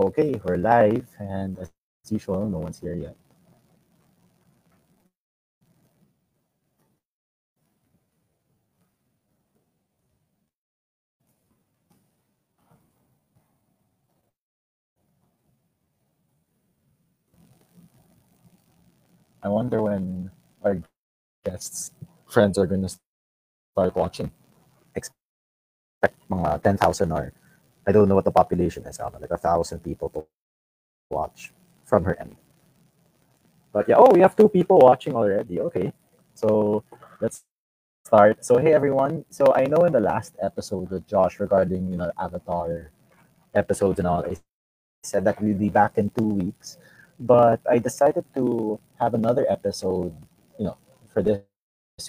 Okay, we're live, and as usual, no one's here yet. I wonder when our guests, friends are going to start watching. Expect mga 10,000 or I don't know what the population is, uh, like a thousand people to watch from her end. But yeah, oh, we have two people watching already. Okay, so let's start. So hey everyone. So I know in the last episode with Josh regarding you know Avatar episodes and all, I said that we'll be back in two weeks, but I decided to have another episode, you know, for this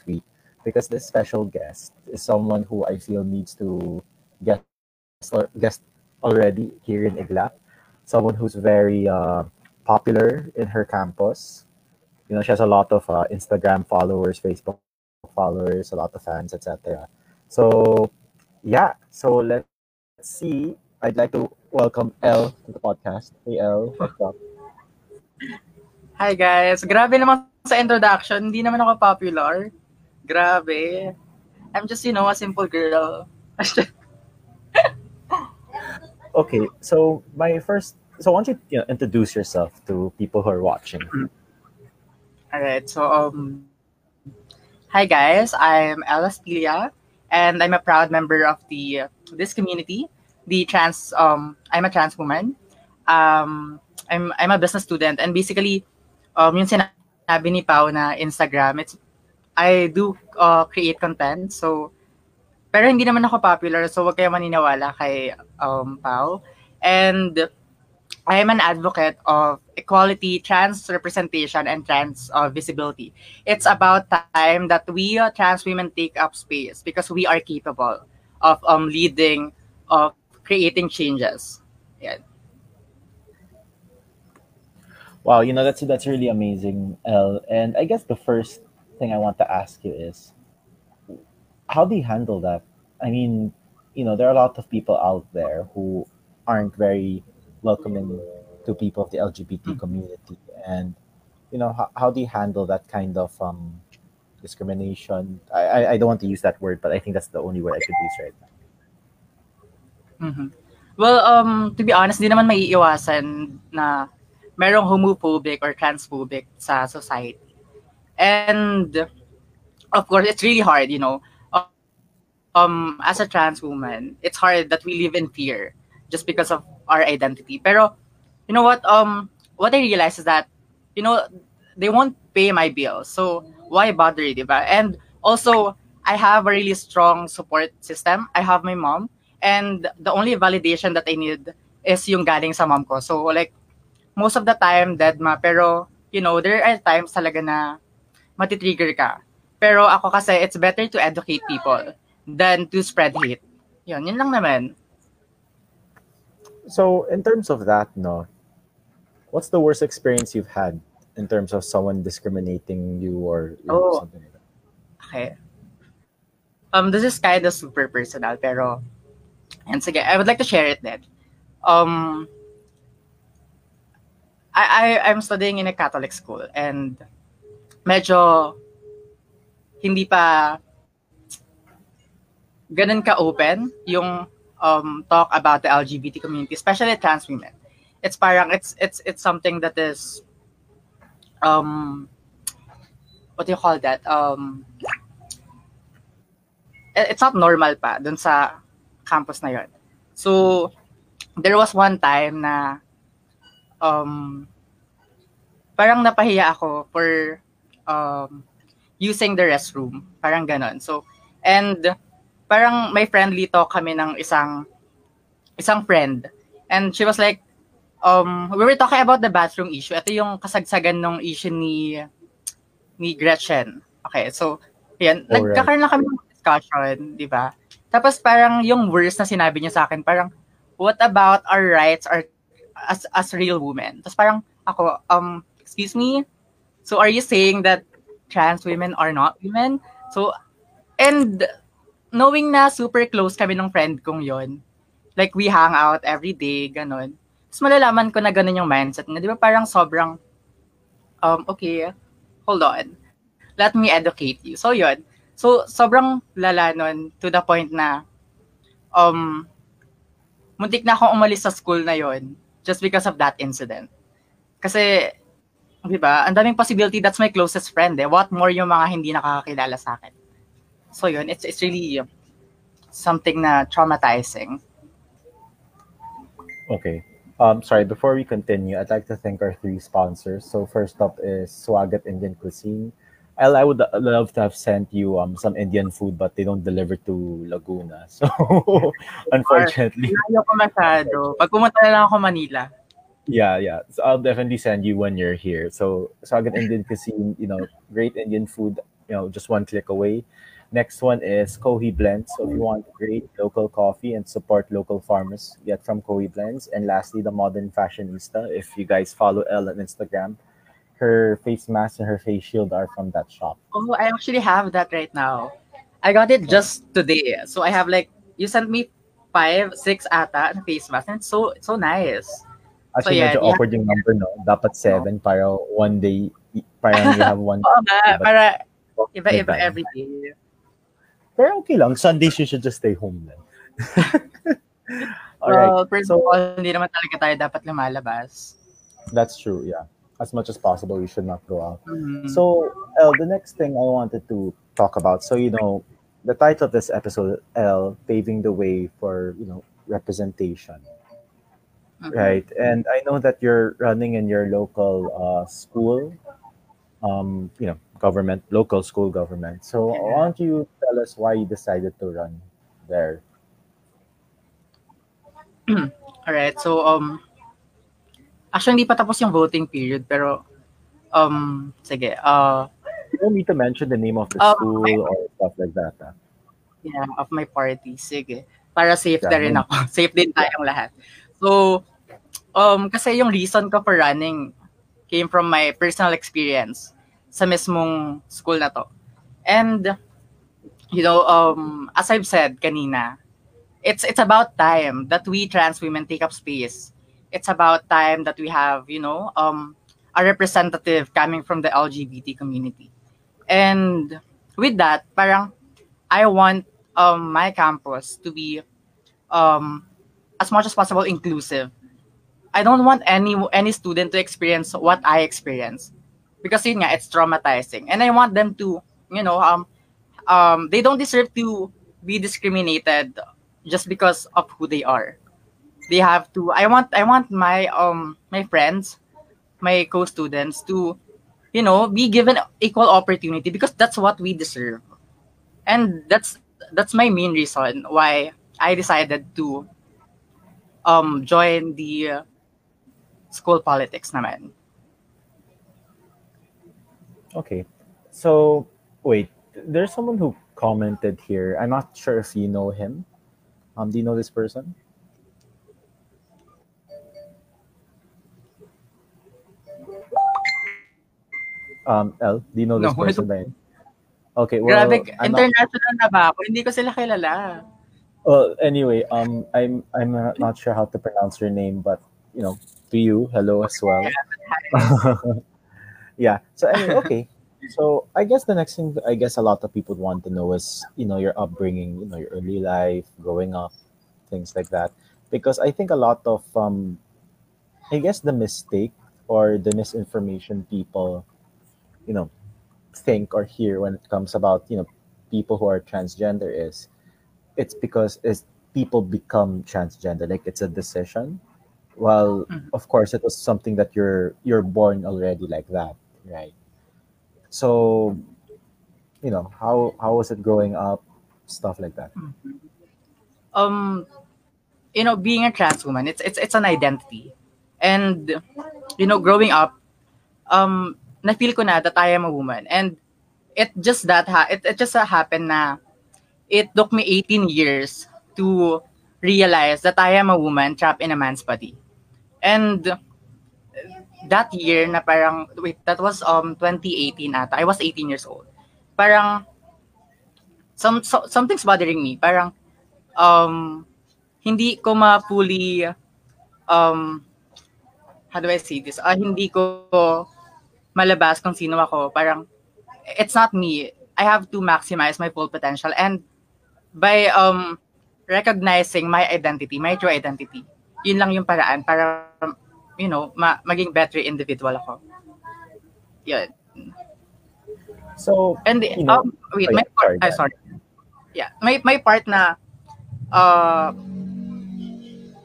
week because this special guest is someone who I feel needs to get guest already here in Iglap. Someone who's very uh, popular in her campus. You know, she has a lot of uh, Instagram followers, Facebook followers, a lot of fans, etc. So, yeah. So let's see. I'd like to welcome Elle to the podcast. Hey what's up? Hi guys. Grabe naman sa introduction. Hindi naman ako popular. Grabe. I'm just, you know, a simple girl. okay, so my first, so why don't you, you know, introduce yourself to people who are watching? All right, so um, hi guys, I'm Ella Stilia, and I'm a proud member of the this community, the trans. Um, I'm a trans woman. Um, I'm I'm a business student, and basically, um, yung sinabi ni Pau na Instagram, it's I do uh, create content, so Pero hindi naman ako popular, so wag kayo maniniwala kay um. And I am an advocate of equality, trans representation, and trans uh, visibility. It's about time that we uh, trans women take up space because we are capable of um, leading, of creating changes. Yeah. Wow, you know that's that's really amazing. And I guess the first thing I want to ask you is, how do you handle that? I mean, you know, there are a lot of people out there who aren't very welcoming to people of the LGBT mm-hmm. community, and you know, how, how do you handle that kind of um, discrimination? I, I, I don't want to use that word, but I think that's the only word I could use right now. Mm-hmm. Well, um, to be honest, di naman maiiwasan na merong homophobic or transphobic sa society. And of course, it's really hard, you know, um as a trans woman, it's hard that we live in fear just because of our identity. Pero you know what um what I realized is that you know they won't pay my bills. So why bother, diba? And also I have a really strong support system. I have my mom and the only validation that I need is yung galing sa mom ko. So like most of the time dead ma pero you know there are times talaga na matitrigger ka. Pero ako kasi it's better to educate people than to spread hate. Yun, yun lang naman. So, in terms of that, no, what's the worst experience you've had in terms of someone discriminating you or you know, oh. something like that? Okay. Um, this is kind of super personal, pero, and sige, I would like to share it then. Um, I, I, I'm studying in a Catholic school and medyo hindi pa ganun ka-open yung um, talk about the LGBT community, especially trans women. It's parang, it's, it's, it's something that is, um, what do you call that? Um, it's not normal pa dun sa campus na yon. So, there was one time na um, parang napahiya ako for um, using the restroom. Parang ganon. So, and parang may friendly talk kami ng isang isang friend. And she was like, um, we were talking about the bathroom issue. Ito yung kasagsagan ng issue ni ni Gretchen. Okay, so, yan. Alright. Nagkakaroon lang kami ng discussion, di ba? Tapos parang yung words na sinabi niya sa akin, parang, what about our rights are as as real women? Tapos parang ako, um, excuse me? So are you saying that trans women are not women? So, and knowing na super close kami ng friend kong yon like we hang out every day, ganon. Tapos malalaman ko na ganun yung mindset na, di ba parang sobrang, um, okay, hold on. Let me educate you. So, yun. So, sobrang lala nun to the point na, um, muntik na akong umalis sa school na yon just because of that incident. Kasi, di ba, ang daming possibility that's my closest friend eh. What more yung mga hindi nakakakilala sa akin. So yun, it's, it's really something na traumatizing. Okay. Um, sorry, before we continue, I'd like to thank our three sponsors. So first up is Swagat Indian Cuisine. El, I would love to have sent you um some Indian food, but they don't deliver to Laguna. So, unfortunately. Ayaw ko masyado. Pag pumunta na lang ako Manila. Yeah, yeah. So I'll definitely send you when you're here. So, Swagat Indian Cuisine, you know, great Indian food, you know, just one click away. Next one is Kohi Blends. So if you want great local coffee and support local farmers, get from Kohi Blends. And lastly, the Modern Fashionista. If you guys follow Elle on Instagram, her face mask and her face shield are from that shop. Oh, I actually have that right now. I got it just today. So I have like you sent me five, six ata na face mask and it's so so nice. Actually, So, yeah, medyo yeah. awkward yung number, no? Dapat seven para one day, parang you have one. Oo nga, Iba- para iba-iba Iba. every day. Pero okay lang. Sundays, you should just stay home then. All right. Well, first So- of all, hindi naman talaga tayo dapat lumalabas. That's true, yeah. As much as possible, you should not go out. Mhm. So, El, the next thing I wanted to talk about, so you know, the title of this episode, L, paving the way for you know representation, Mhm. right? And I know that you're running in your local uh, school, um, you know, government, local school government. So, Yeah. why don't you tell us why you decided to run there? Alright, so um actually hindi pa tapos yung voting period pero um sige, uh You don't need to mention the name of the Oh, school my- or stuff like that. ah. yeah, of my party. Sige. Para safe Yeah, na rin ako. safe din tayong lahat. So um kasi yung reason ko for running came from my personal experience sa mismong school na to. And you know, um as I've said kanina, it's it's about time that we trans women take up space. It's about time that we have, you know, um a representative coming from the LGBT community. And with that, parang I want um my campus to be um as much as possible inclusive. I don't want any any student to experience what I experience because yun nga it's traumatizing and I want them to you know um um they don't deserve to be discriminated just because of who they are. They have to I want I want my um my friends, my co-students to you know be given equal opportunity because that's what we deserve. And that's that's my main reason why I decided to um join the school politics naman. Okay. So, wait, there's someone who commented here. I'm not sure if you know him. Um, do you know this person? Um, L, do you know this No, person? Okay, well, Grabe, I'm not- na ba ako? Hindi ko sila kilala. well, anyway, um, I'm I'm not sure how to pronounce your name, but you know, to you, hello as well. yeah. So anyway, okay. So I guess the next thing I guess a lot of people want to know is you know your upbringing, you know your early life, growing up, things like that. Because I think a lot of um, I guess the mistake or the misinformation people, you know, think or hear when it comes about you know people who are transgender is it's because is people become transgender like it's a decision well Mhm. of course it was something that you're you're born already like that right? So you know how how was it growing up? Stuff like that. Um you know being a trans woman it's it's it's an identity. And you know growing up um na feel ko na that I am a woman. And it just that ha it, it just uh, happened na it took me 18 years to realize that I am a woman trapped in a man's body and that year na parang wait that was um 2018 ata I was 18 years old parang some so, something's bothering me parang um hindi ko ma fully um how do I say this? Uh, hindi ko malabas kung sino ako. Parang, it's not me. I have to maximize my full potential. And by um recognizing my identity, my true identity, yun lang yung paraan para, you know, ma- maging better individual ako. Yun. So, And, you know, um, wait, oh, my yeah, part, sorry, go sorry. Yeah, may, may part na, uh,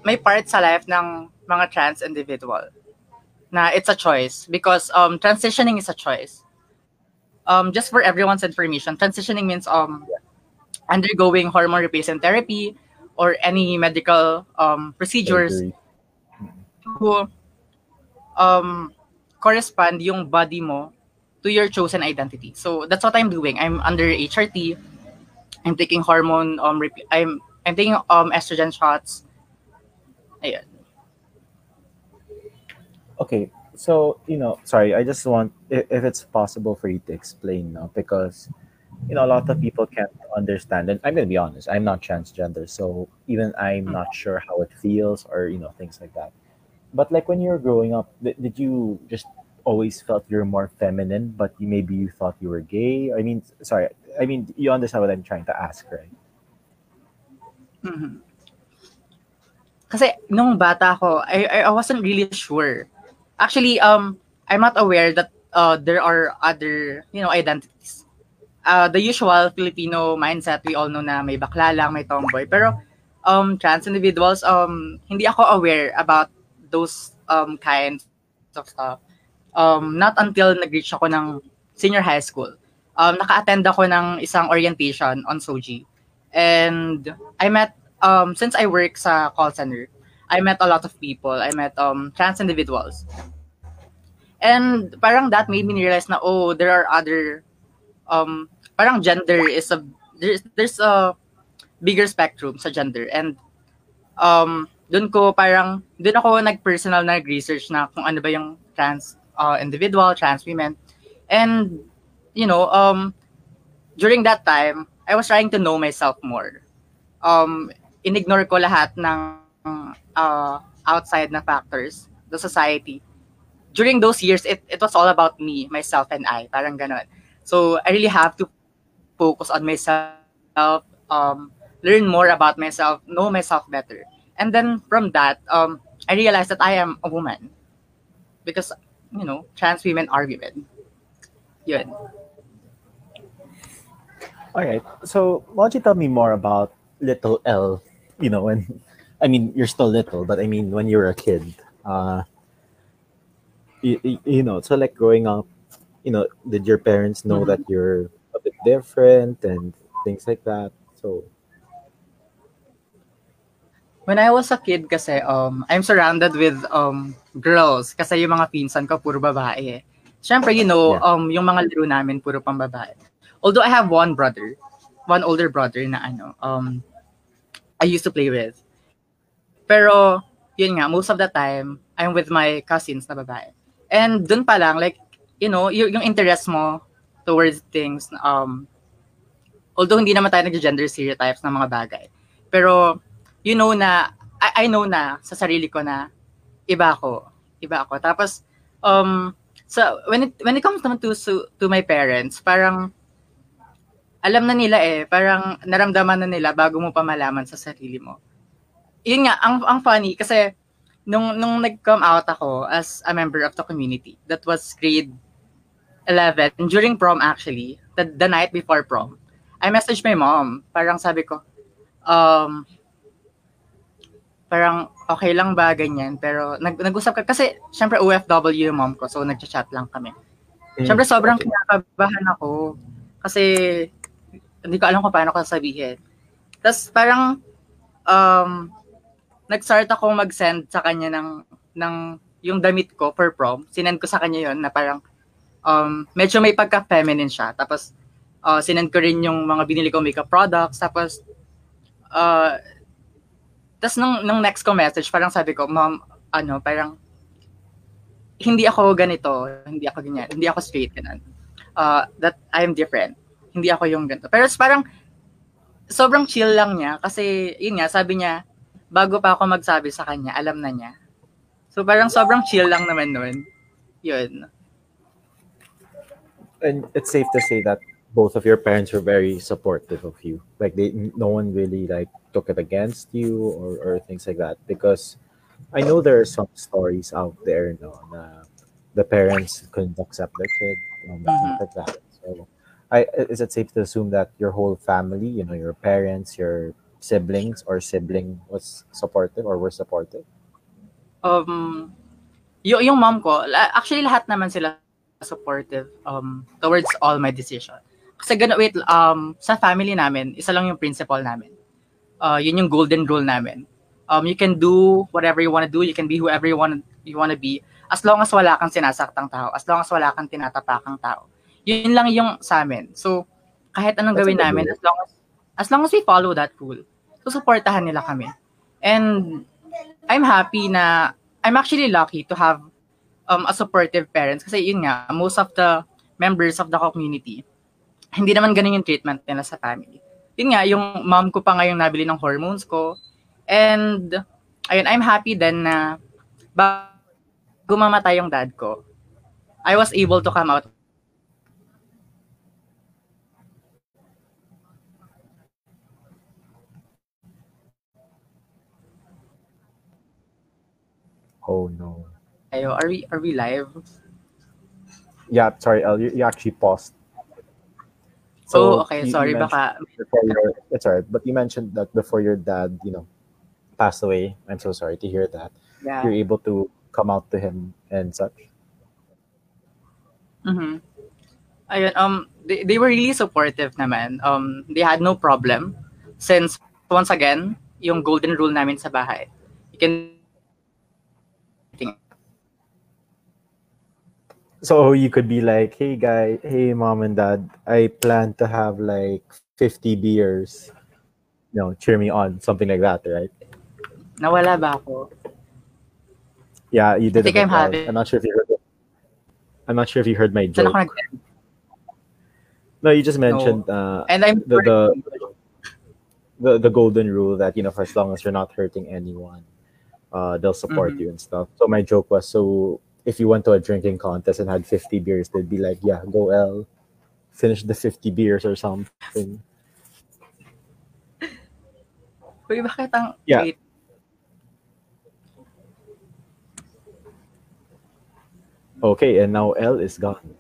may part sa life ng mga trans individual na it's a choice because um transitioning is a choice. Um just for everyone's information, transitioning means um undergoing hormone replacement therapy or any medical um procedures to um correspond yung body mo to your chosen identity. So that's what I'm doing. I'm under HRT. I'm taking hormone um rep- I'm I'm taking um estrogen shots. Ayun. Okay, so you know, sorry, I just want if, if it's possible for you to explain now because you know a lot of people can't understand, and I'm gonna be honest, I'm not transgender, so even I'm not sure how it feels or you know things like that. But like when you were growing up, did, did you just always felt you're more feminine, but you maybe you thought you were gay? I mean, sorry, I mean you understand what I'm trying to ask, right? Mhm. Kasi nung bata ako, I, I I wasn't really sure. Actually, um, I'm not aware that uh, there are other, you know, identities. Uh, the usual Filipino mindset, we all know na may bakla lang, may tomboy. Pero um, trans individuals, um, hindi ako aware about those um, kinds of stuff. Um, not until nag-reach ako ng senior high school. Um, naka-attend ako ng isang orientation on Soji. And I met um since I work sa call center, I met a lot of people. I met um trans individuals. And parang that made me realize na oh, there are other um parang gender is a there's there's a bigger spectrum sa gender and um doon ko parang doon ako nag-personal na research na kung ano ba yung trans uh, individual, trans women. And you know, um during that time, I was trying to know myself more. Um, inignore ko lahat ng uh, outside na factors, the society. During those years, it, it was all about me, myself, and I. Parang ganon. So, I really have to focus on myself, um, learn more about myself, know myself better. And then from that, um, I realized that I am a woman. Because, you know, trans women are women. Yun. All right. So, why don't you tell me more about little L? You know, when I mean you're still little, but I mean when you were a kid. Uh, you, you know, so like growing up, you know, did your parents know Mhm. that you're different and things like that? So, When I was a kid kasi, um, I'm surrounded with um, girls kasi yung mga pinsan ko puro babae. Siyempre, you know, Yeah. um, yung mga laro namin puro pang babae. Although I have one brother, one older brother na ano, um, I used to play with. Pero, yun nga, most of the time, I'm with my cousins na babae. And dun pa lang, like, you know, yung interest mo towards things, um, although hindi naman tayo nag-gender stereotypes ng mga bagay. Pero, you know na, I, I know na sa sarili ko na iba ako. Iba ako. Tapos, um, so, when it, when it comes naman to, to, to my parents, parang, alam na nila eh, parang naramdaman na nila bago mo pa malaman sa sarili mo. Yun nga, ang, ang funny, kasi nung, nung nag-come out ako as a member of the community, that was grade 11, during prom actually, the, the night before prom, I messaged my mom. Parang sabi ko, um, parang okay lang ba ganyan pero nag nag-usap ka kasi syempre OFW yung mom ko so nagcha-chat lang kami. Syempre sobrang okay. kinakabahan ako kasi hindi ko alam kung paano ko sabihin. Tapos parang um nag-start ako mag-send sa kanya ng ng yung damit ko for prom. Sinend ko sa kanya yon na parang um medyo may pagka-feminine siya. Tapos uh, sinend ko rin yung mga binili ko makeup products. Tapos uh, tapos nung, nung next ko message, parang sabi ko, mom, ano, parang, hindi ako ganito, hindi ako ganyan, hindi ako straight, ganun. Uh, that I'm different. Hindi ako yung ganito. Pero parang, sobrang chill lang niya, kasi, yun nga, sabi niya, bago pa ako magsabi sa kanya, alam na niya. So parang sobrang chill lang naman nun. Yun. And it's safe to say that both of your parents were very supportive of you. Like they, no one really like took it against you or, or things like that. Because I know there are some stories out there, no, na the parents couldn't accept their kid, um, Mhm. things like that. So, I is it safe to assume that your whole family, you know, your parents, your siblings or sibling was supportive or were supportive? Um, yung, yung mom ko, actually lahat naman sila supportive um, towards all my decision. Kasi gano, wait, um, sa family namin, isa lang yung principle namin. Uh, yun yung golden rule namin. Um, you can do whatever you want to do, you can be whoever you want you want to be, as long as wala kang sinasaktang tao, as long as wala kang tinatapakang tao. Yun lang yung sa amin. So, kahit anong That's gawin namin, rule. as long as, as long as we follow that rule, susuportahan nila kami. And I'm happy na I'm actually lucky to have um, a supportive parents kasi yun nga, most of the members of the community, hindi naman ganun yung treatment nila sa family. Yun nga, yung mom ko pa ngayong nabili ng hormones ko. And, ayun, I'm happy then na bago mamatay yung dad ko, I was able to come out Oh no. Ayo, are we are we live? Yeah, sorry, El, you, you actually paused. So, okay, you- you sorry, mentioned baka before your it's alright, but you mentioned that before your dad, you know, passed away. I'm so sorry to hear that. yeah. You're able to come out to him and such. Mhm. Ayun, um, they, they were really supportive naman. Um, they had no problem since, once again, yung golden rule namin sa bahay. You can So you could be like, hey guy, hey mom and dad, I plan to have like 50 beers. You know, cheer me on, something like that, right? nawala ba ako? Yeah, you did. I think I'm having- I'm not sure if you heard it. I'm not sure if you heard my joke. No, you just mentioned uh, And I'm the, the the the golden rule that you know for as long as you're not hurting anyone uh they'll support Mhm. you and stuff so my joke was so if you went to a drinking contest and had 50 beers they'd be like yeah go l finish the 50 beers or something. Uy, bakit ang... Yeah. Wait, okay and now l is gone.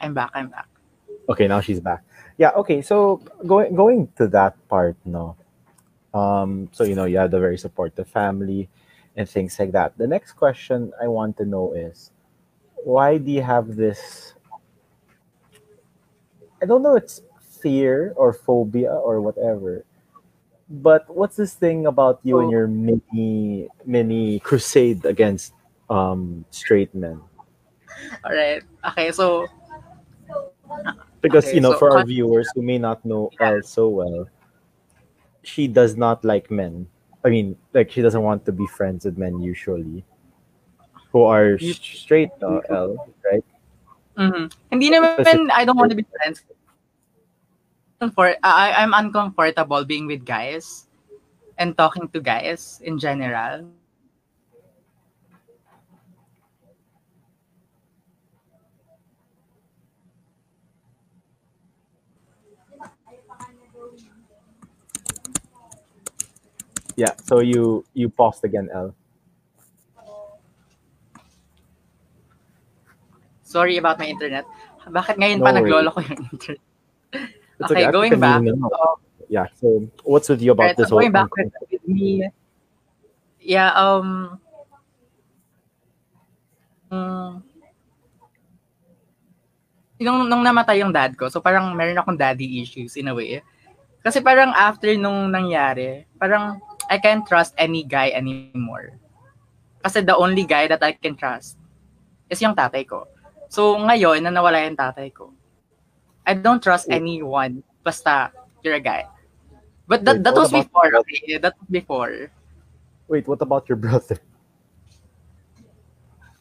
I'm back, I'm back. okay now she's back. Yeah okay so going going to that part no. Um so you know you have the very supportive family and things like that the next question i want to know is why do you have this i don't know it's fear or phobia or whatever but what's this thing about you and Oh. your mini mini crusade against um straight men Alright. Okay, so, because Okay, you know so for our viewers who may not know Elle so well she does not like men i mean like she doesn't want to be friends with men usually who are You- s- straight uh, Elle, right mhm. hindi naman, I don't want to be friends. For, I, I'm uncomfortable being with guys and talking to guys in general. Yeah so you you paused again Elle. Sorry about my internet. Bakit ngayon No pa naglolo ko yung internet? It's Okay, going back. Um, yeah so what's with you about Right, this so whole going back with, with me, yeah, um, mm, nung, nung namatay yung dad ko, so parang meron akong daddy issues in a way. Kasi parang after nung nangyari, parang I can't trust any guy anymore. Kasi the only guy that I can trust is yung tatay ko. So ngayon, na nawala yung tatay ko, I don't trust oh. anyone basta you're a guy. But that, Wait, that was before, okay? Eh, that was before. wait what about your brother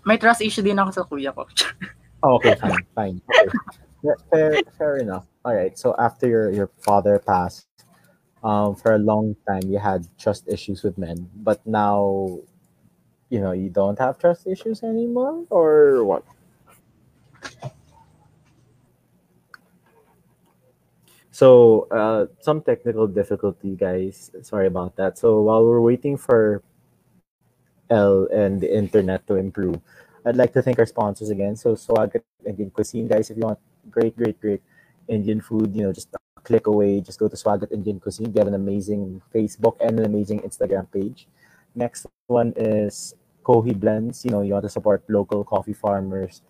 May trust issue din ako sa kuya ko. oh, okay fine fine okay. Fair fair enough all right so after your your father passed um for a long time you had trust issues with men but now you know you don't have trust issues anymore, or what? So, uh, some technical difficulty, guys. Sorry about that. So, while we're waiting for L and the internet to improve, I'd like to thank our sponsors again. So, Swagat Indian Cuisine, guys. If you want great, great, great Indian food, you know, just click away. Just go to Swagat Indian Cuisine. They have an amazing Facebook and an amazing Instagram page. Next one is Kohi Blends. You know, you want to support local coffee farmers.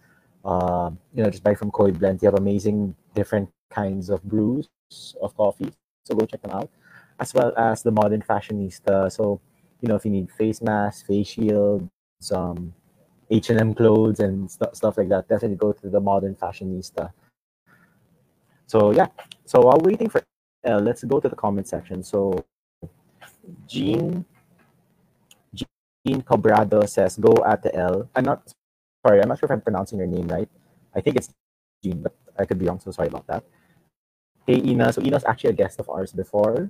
Um, you know, just buy from Kohi Blends. They have amazing different kinds of brews of coffee. So go check them out. As well as the modern fashionista. So, you know, if you need face masks, face shields, um, H&M clothes and st- stuff like that, definitely go to the modern fashionista. So yeah. So while waiting for L, let's go to the comment section. So Jean Jean Cobrado says, go at the L. I'm not sorry, I'm not sure if I'm pronouncing your name right. I think it's Jean, but I could be wrong, so sorry about that. Hey Ina, so Ina's actually a guest of ours before.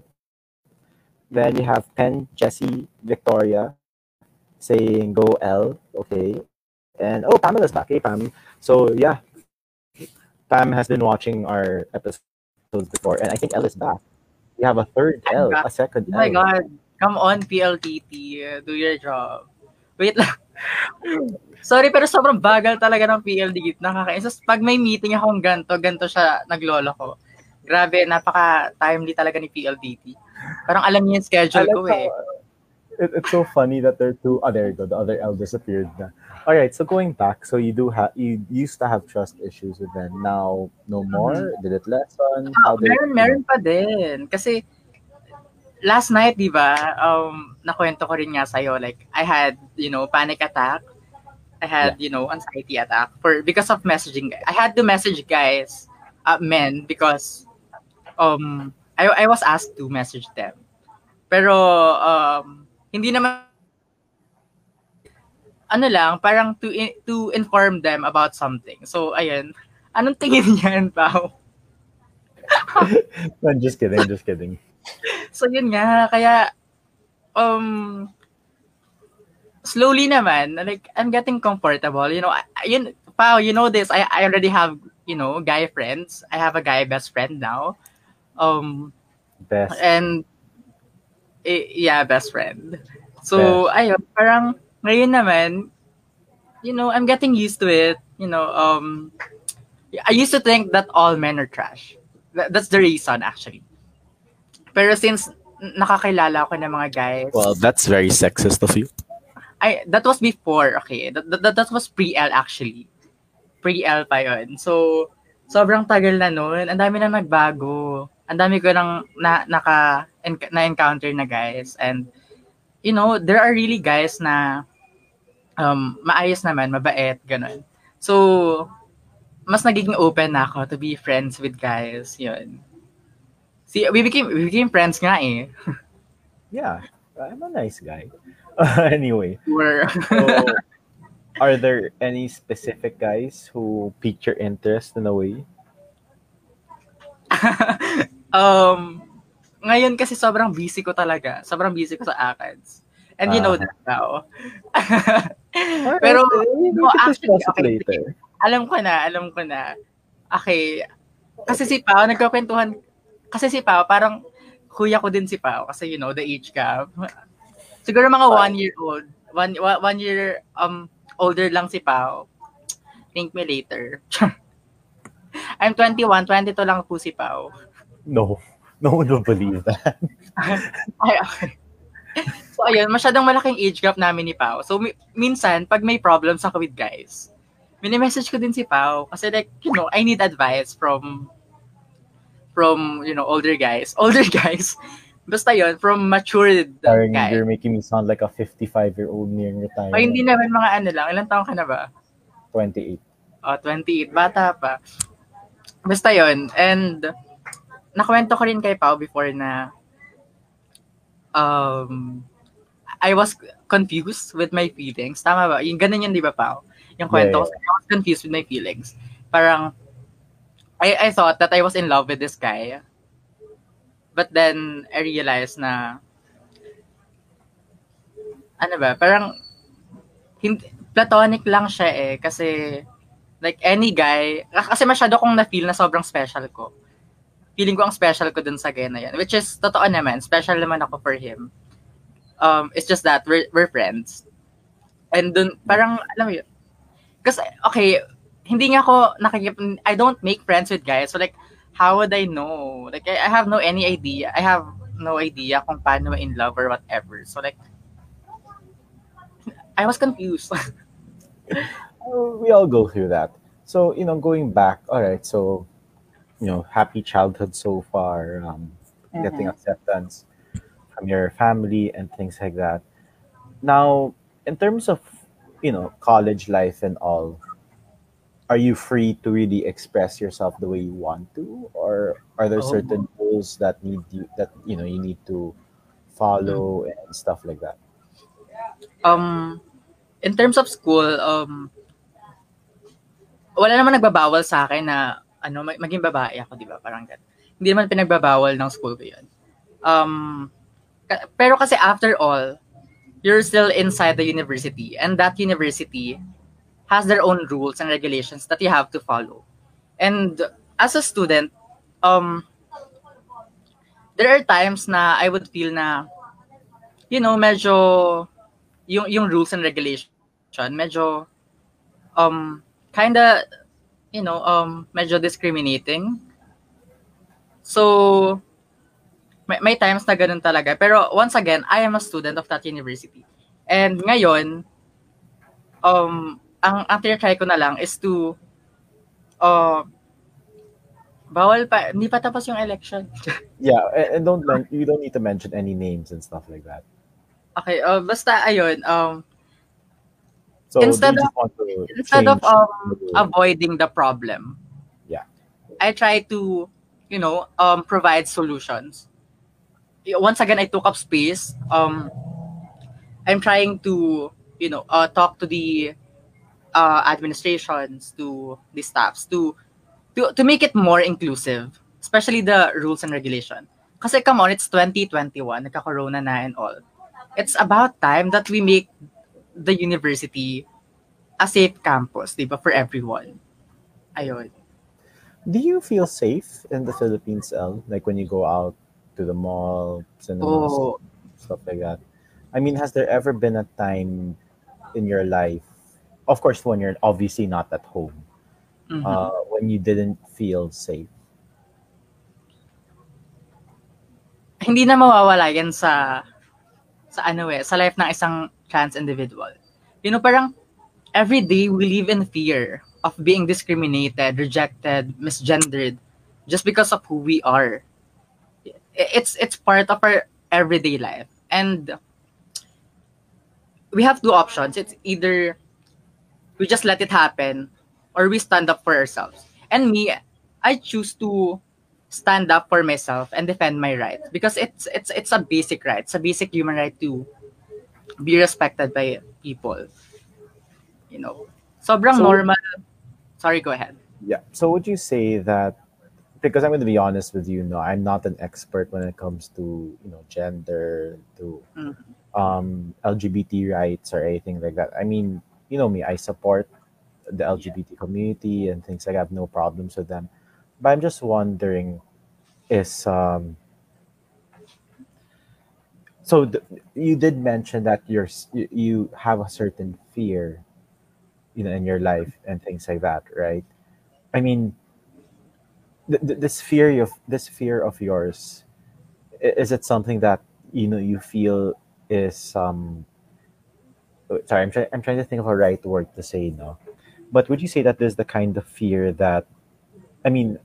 Then you have Pen, Jesse, Victoria saying go L, okay. And oh Pamela's back. Hey Pam. So yeah. Pam has been watching our episodes before, and I think L is back. We have a third L, a second Oh my L. God. Come on, PLDT. Do your job. Wait lang. Sorry, pero sobrang bagal talaga ng PLDT. Nakakainis. Pag may meeting akong ganto, ganto siya naglolo ko. Grabe, napaka-timely talaga ni PLDT. Parang alam niya yung schedule like ko eh. how it, it's so funny that there are two. Oh, there you go. The other L disappeared. Na. All right. So going back, so you do have you used to have trust issues with them. Now no more. Did it lessen? Ah, How did meron, meron pa din. Kasi last night, di ba, um, nakwento ko rin nga sa'yo, like, I had, you know, panic attack. I had, you know, anxiety attack for because of messaging. I had to message guys, uh, men, because um, I, I was asked to message them. Pero, um, hindi naman, ano lang, parang to, in- to inform them about something. So, ayun. Anong tingin niyan, Pao? I'm just kidding. Just kidding. So yun nga, kaya um slowly naman, like I'm getting comfortable. You know, I, yun, Pao, you know this. I, I already have, you know, guy friends. I have a guy best friend now. Um Best. and eh, yeah, best friend. So ayun, parang ngayon naman, you know, I'm getting used to it. You know, um I used to think that all men are trash. That, that's the reason actually. Pero since nakakilala ko ng mga guys, Well, that's very sexist of you. I that was before, okay. That that, that was pre-L actually. Pre-L pa yun. So, sobrang tagal na noon. Ang dami na nagbago. Ang dami ko nang na, naka, en- na-encounter na guys. And, you know, there are really guys na um, maayos naman, mabait, ganun. So, mas nagiging open na ako to be friends with guys. Yun. See, we became, we became friends nga eh. Yeah, I'm a nice guy. anyway, We're, so are there any specific guys who piqued your interest in a way? um, ngayon kasi sobrang busy ko talaga. Sobrang busy ko sa ACADS. And you know Ah. that now. Pero, no, actually, okay, later. alam ko na, alam ko na. Okay. Kasi si Pao, nagkakwentuhan. Kasi si Pao, parang kuya ko din si Pao. Kasi you know, the age gap. Siguro mga one year old. One, one one year um older lang si Pao. Think me later. I'm 21, 22 lang po si Pao. No, no one will believe that. Ay, okay. So, ayun, masyadong malaking age gap namin ni Pao. So, mi- minsan, pag may problems ako with guys, mini-message ko din si Pao. Kasi like, you know, I need advice from, from, you know, older guys. Older guys. Basta yun, from matured Darling, guys. you're making me sound like a 55-year-old nearing retirement. O hindi naman mga ano lang. Ilang taon ka na ba? 28. O, 28. Bata pa. Basta yun. And, nakwento ko rin kay Pao before na um, I was confused with my feelings. Tama ba? Yung ganun yun, di ba, Pao? Yung kwento ko, Yeah, I was confused with my feelings. Parang, I, I thought that I was in love with this guy. But then, I realized na, ano ba, parang, hindi, platonic lang siya eh. Kasi, like, any guy, kasi masyado kong na-feel na sobrang special ko. Feeling ko ang special ko dun sa guy na yan. Which is, totoo naman, special naman ako for him. Um, it's just that, we're, we're friends. And dun, parang, alam mo yun, kasi, okay, hindi nga ako nakikip, I don't make friends with guys. So like, how would I know? Like, I, I have no any idea. I have no idea kung paano in love or whatever. So like, I was confused. we all go through that. So, you know, going back, all right, so, you know, happy childhood so far, um, mm-hmm. getting acceptance from your family and things like that. Now, in terms of, you know, college life and all, are you free to really express yourself the way you want to or are there oh. certain rules that need you that you know you need to follow mm. and stuff like that um in terms of school um wala naman nagbabawal sa akin na ano maging babae ako di ba parang ganun. hindi naman pinagbabawal ng school ko yun um pero kasi after all you're still inside the university and that university has their own rules and regulations that you have to follow. And as a student, um, there are times na I would feel na, you know, medyo, yung, yung rules and regulation, medyo, um, kinda, you know, um, medyo discriminating. So, may, may times na ganun talaga. Pero once again, I am a student of that university. And ngayon, um, ang ang try ko na lang is to uh, bawal pa hindi pa tapos yung election. yeah, and, don't you don't need to mention any names and stuff like that. Okay, uh, basta ayun um so instead of instead of um, avoiding the problem. Yeah. I try to you know um provide solutions. Once again I took up space um I'm trying to you know uh, talk to the uh, administrations to the staffs to to to make it more inclusive, especially the rules and regulation. Kasi come on, it's 2021, nagka-corona na and all. It's about time that we make the university a safe campus, di ba, for everyone. Ayun. Do you feel safe in the Philippines, El? Like when you go out to the mall, cinemas, oh. stuff like that? I mean, has there ever been a time in your life of course when you're obviously not at home mm-hmm. uh, when you didn't feel safe hindi na mawawala yan sa sa ano eh sa life ng isang trans individual you know parang every day we live in fear of being discriminated rejected misgendered just because of who we are it's it's part of our everyday life and we have two options it's either we just let it happen or we stand up for ourselves. And me, I choose to stand up for myself and defend my rights because it's it's it's a basic right. It's a basic human right to be respected by people. You know, sobrang so, normal. Sorry, go ahead. Yeah. So would you say that because I'm going to be honest with you, no, I'm not an expert when it comes to you know gender, to mm-hmm. um, LGBT rights or anything like that. I mean, you know me, I support the LGBT community and things. Like I have no problems with them. But I'm just wondering is um so th- you did mention that you're you have a certain fear you know in your life and things like that right i mean th- th- this fear of this fear of yours is it something that you know you feel is um sorry, I'm trying I'm trying to think of a right word to say, no. But would you say that there's the kind of fear that I mean,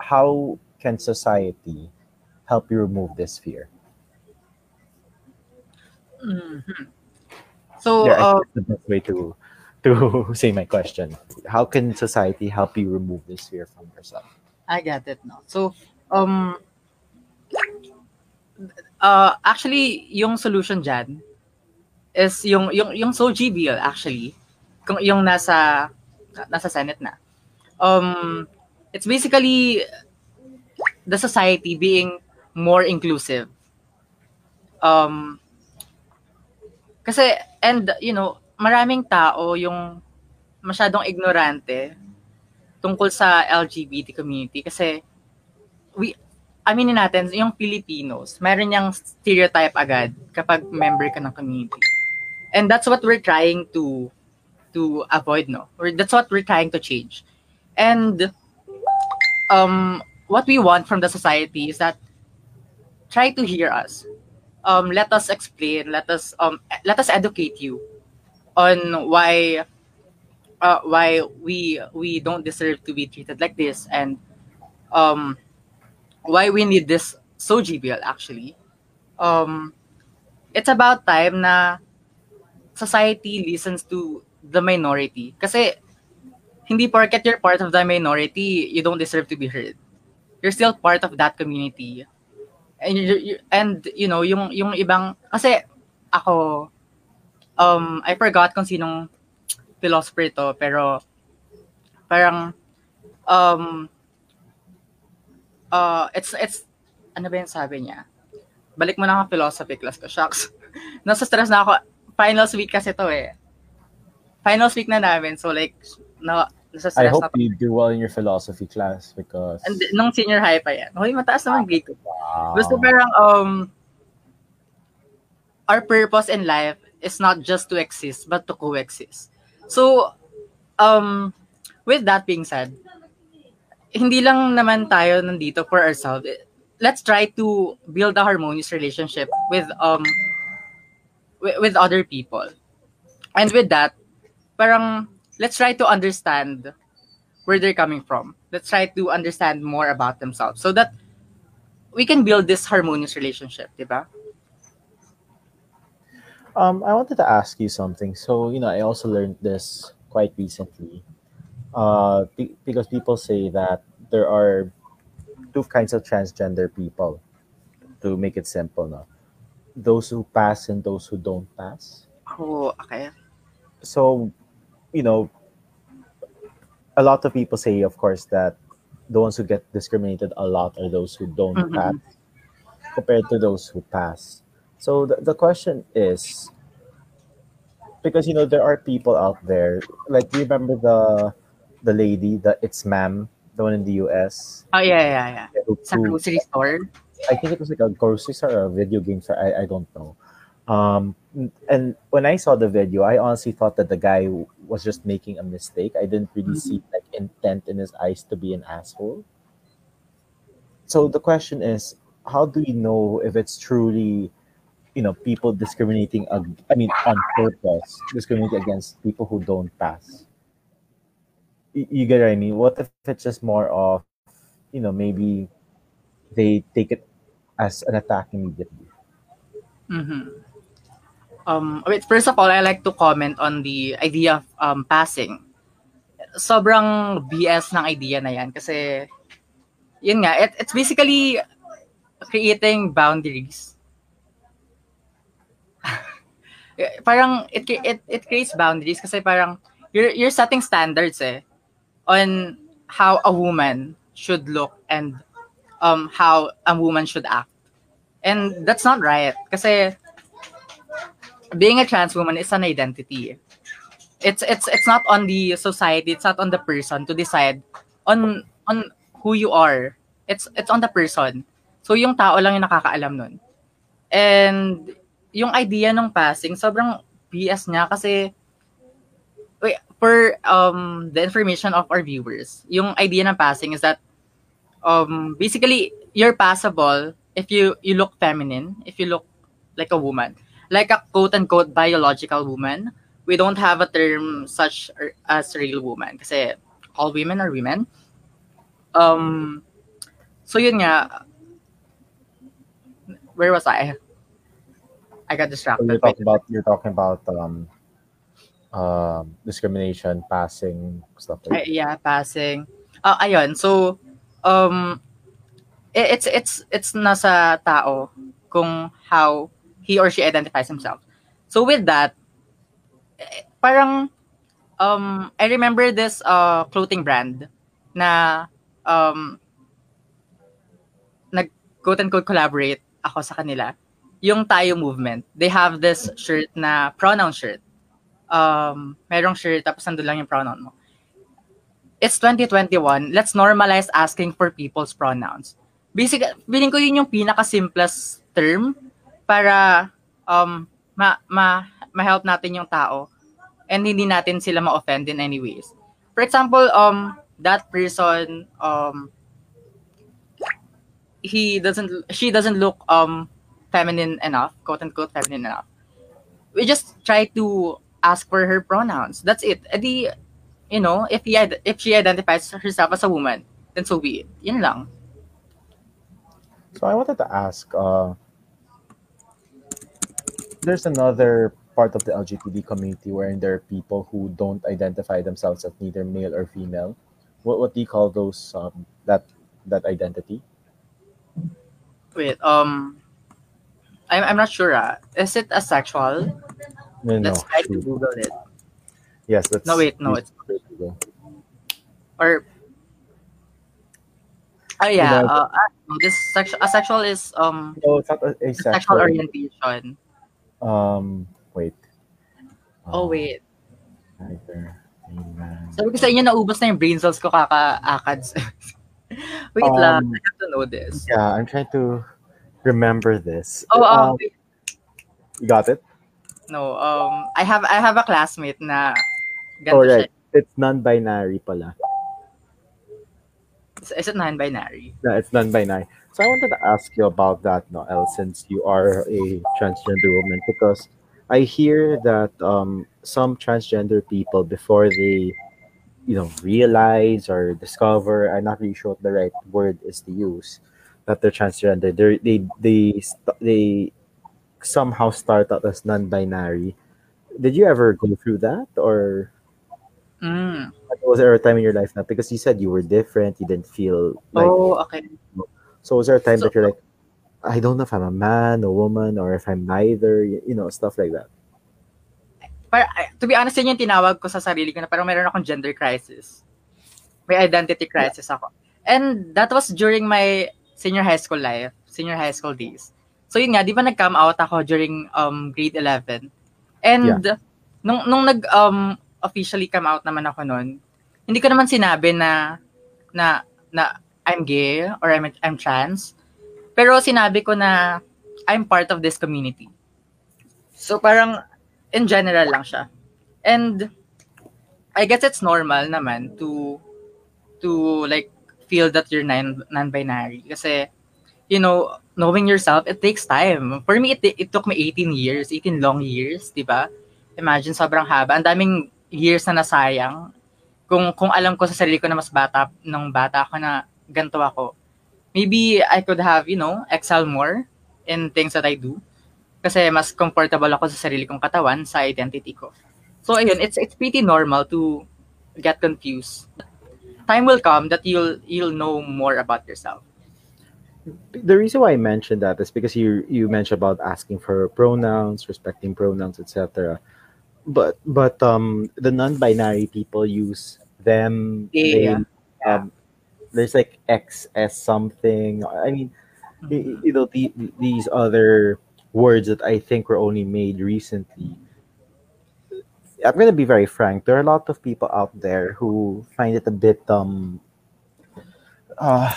how can society help you remove this fear? Mm-hmm. So yeah, uh, the best way to to say my question. How can society help you remove this fear from yourself? I get it now. So um uh actually yung solution dyan is yung yung yung SOGIE bill actually kung yung nasa nasa Senate na. Um it's basically the society being more inclusive. Um kasi and you know maraming tao yung masyadong ignorante tungkol sa LGBT community kasi we aminin natin yung Filipinos, meron yung stereotype agad kapag member ka ng community. And that's what we're trying to to avoid, no? Or that's what we're trying to change. And um what we want from the society is that try to hear us. Um, let us explain. Let us um, let us educate you on why uh, why we we don't deserve to be treated like this and um, why we need this SOGIE bill actually. Um, it's about time na society listens to the minority. Kasi hindi porket you're part of the minority, you don't deserve to be heard. You're still part of that community. And and you know, yung yung ibang kasi ako um I forgot kung sinong philosopher to pero parang um uh it's it's ano ba yung sabi niya? Balik mo na ang philosophy class ko. Shucks. Nasa stress na ako. Finals week kasi to eh. Finals week na namin. So like, na, I hope you do well in your philosophy class because And nung senior high pa yan. Hoy, mataas naman grade ko. wow. Gusto parang, um, our purpose in life is not just to exist, but to coexist. So, um, with that being said, hindi lang naman tayo nandito for ourselves. Let's try to build a harmonious relationship with um with, with other people. And with that, parang let's try to understand where they're coming from. Let's try to understand more about themselves so that we can build this harmonious relationship, di ba? Um, I wanted to ask you something. So, you know, I also learned this quite recently. Uh, be- because people say that there are two kinds of transgender people. To make it simple, no? Those who pass and those who don't pass. Oh, okay. So, you know, a lot of people say, of course, that the ones who get discriminated a lot are those who don't Mhm. pass compared to those who pass. So the, the question is because you know there are people out there like do you remember the the lady the it's ma'am the one in the US Oh, yeah, yeah, yeah. who, who- grocery store. I think it was like a grocery store or a video game store. I, I don't know. Um, and when I saw the video, I honestly thought that the guy was just making a mistake. I didn't really Mhm. see like intent in his eyes to be an asshole. So the question is, how do we know if it's truly, you know, people discriminating? I mean, on purpose, discriminating against people who don't pass. You get what I mean? What if it's just more of, you know, maybe they take it as an attack immediately. Mm-hmm. Um, wait, first of all, I like to comment on the idea of um, passing. Sobrang BS ng idea na yan kasi yun nga, it, it's basically creating boundaries. parang it, it it creates boundaries kasi parang you're you're setting standards eh on how a woman should look and um how a woman should act. And that's not right kasi being a trans woman is an identity. It's it's it's not on the society, it's not on the person to decide on on who you are. It's it's on the person. So yung tao lang yung nakakaalam nun. And yung idea ng passing, sobrang BS niya kasi wait, for um the information of our viewers, yung idea ng passing is that um basically you're passable if you you look feminine, if you look like a woman, like a quote unquote biological woman. We don't have a term such as real woman kasi all women are women. Um so yun nga where was I? I got So distracted. you're talking about you're talking about um, um, discrimination, passing stuff like Ay, yeah, passing. Ah, ayun. So, um, i- it's it's it's nasa tao kung how he or she identifies himself. So with that, parang um I remember this uh clothing brand na um nag quote unquote collaborate ako sa kanila. Yung Tayo movement. They have this shirt na pronoun shirt. um, merong shirt tapos nandun lang yung pronoun mo. It's 2021. Let's normalize asking for people's pronouns. Basic, feeling ko yun yung pinaka-simplest term para um, ma, ma, ma-help natin yung tao and hindi natin sila ma-offend in any ways. For example, um, that person, um, he doesn't, she doesn't look um, feminine enough, quote unquote feminine enough. We just try to ask for her pronouns. That's it. Edi, you know, if he if she identifies herself as a woman, then so be it. Yun lang. So I wanted to ask, uh, there's another part of the LGBT community wherein there are people who don't identify themselves as neither male or female. What what do you call those um, that that identity? Wait, um, I'm I'm not sure. Ah. Is it asexual? No, no. Let's try to. Google it. Yes, that's No, wait, no, it's or. Oh yeah, uh, ah, no, this sexual asexual is um No, it's not a, a sexual sexual. orientation. Um, wait. Oh Um, wait. Neither female. Sabi ko sa inyo, naubos na yung brain cells ko kaka-akads. wait lang, Um, I have to know this. Yeah, I'm trying to remember this. Oh, um, Um, you got it? no, um, I have I have a classmate na Oh, ganito right. It's non-binary pala. Is, is it non-binary? No, it's non-binary. So I wanted to ask you about that, Noel, since you are a transgender woman, because I hear that um, some transgender people, before they, you know, realize or discover, I'm not really sure what the right word is to use, that they're transgender. They're, they they they somehow start out as non-binary. Did you ever go through that, or Mm. was there a time in your life that because you said you were different, you didn't feel like oh, okay. So was there a time So- that you're like, I don't know if I'm a man, a woman, or if I'm neither, you know, stuff like that. Par, to be honest, yun yung tinawag ko sa sarili ko na parang meron akong gender crisis. May identity crisis ako. And that was during my senior high school life, senior high school days. So yun nga, di ba nag-come out ako during um, grade 11? And nung, nung nag um, officially come out naman ako nun, hindi ko naman sinabi na na na I'm gay or I'm I'm trans. Pero sinabi ko na I'm part of this community. So parang in general lang siya. And I guess it's normal naman to to like feel that you're non non-binary kasi you know, knowing yourself, it takes time. For me, it, it took me 18 years, 18 long years, di ba? Imagine, sobrang haba. Ang daming years na nasayang. Kung, kung alam ko sa sarili ko na mas bata, nung bata ako na ganito ako, maybe I could have, you know, excel more in things that I do. Kasi mas comfortable ako sa sarili kong katawan, sa identity ko. So, ayun, it's, it's pretty normal to get confused. Time will come that you'll, you'll know more about yourself. The reason why I mentioned that is because you you mentioned about asking for pronouns, respecting pronouns, etc. But but um the non-binary people use them. Yeah. they, um, there's like XS something. I mean, y- you know the, these other words that I think were only made recently. I'm gonna be very frank. There are a lot of people out there who find it a bit um. Uh,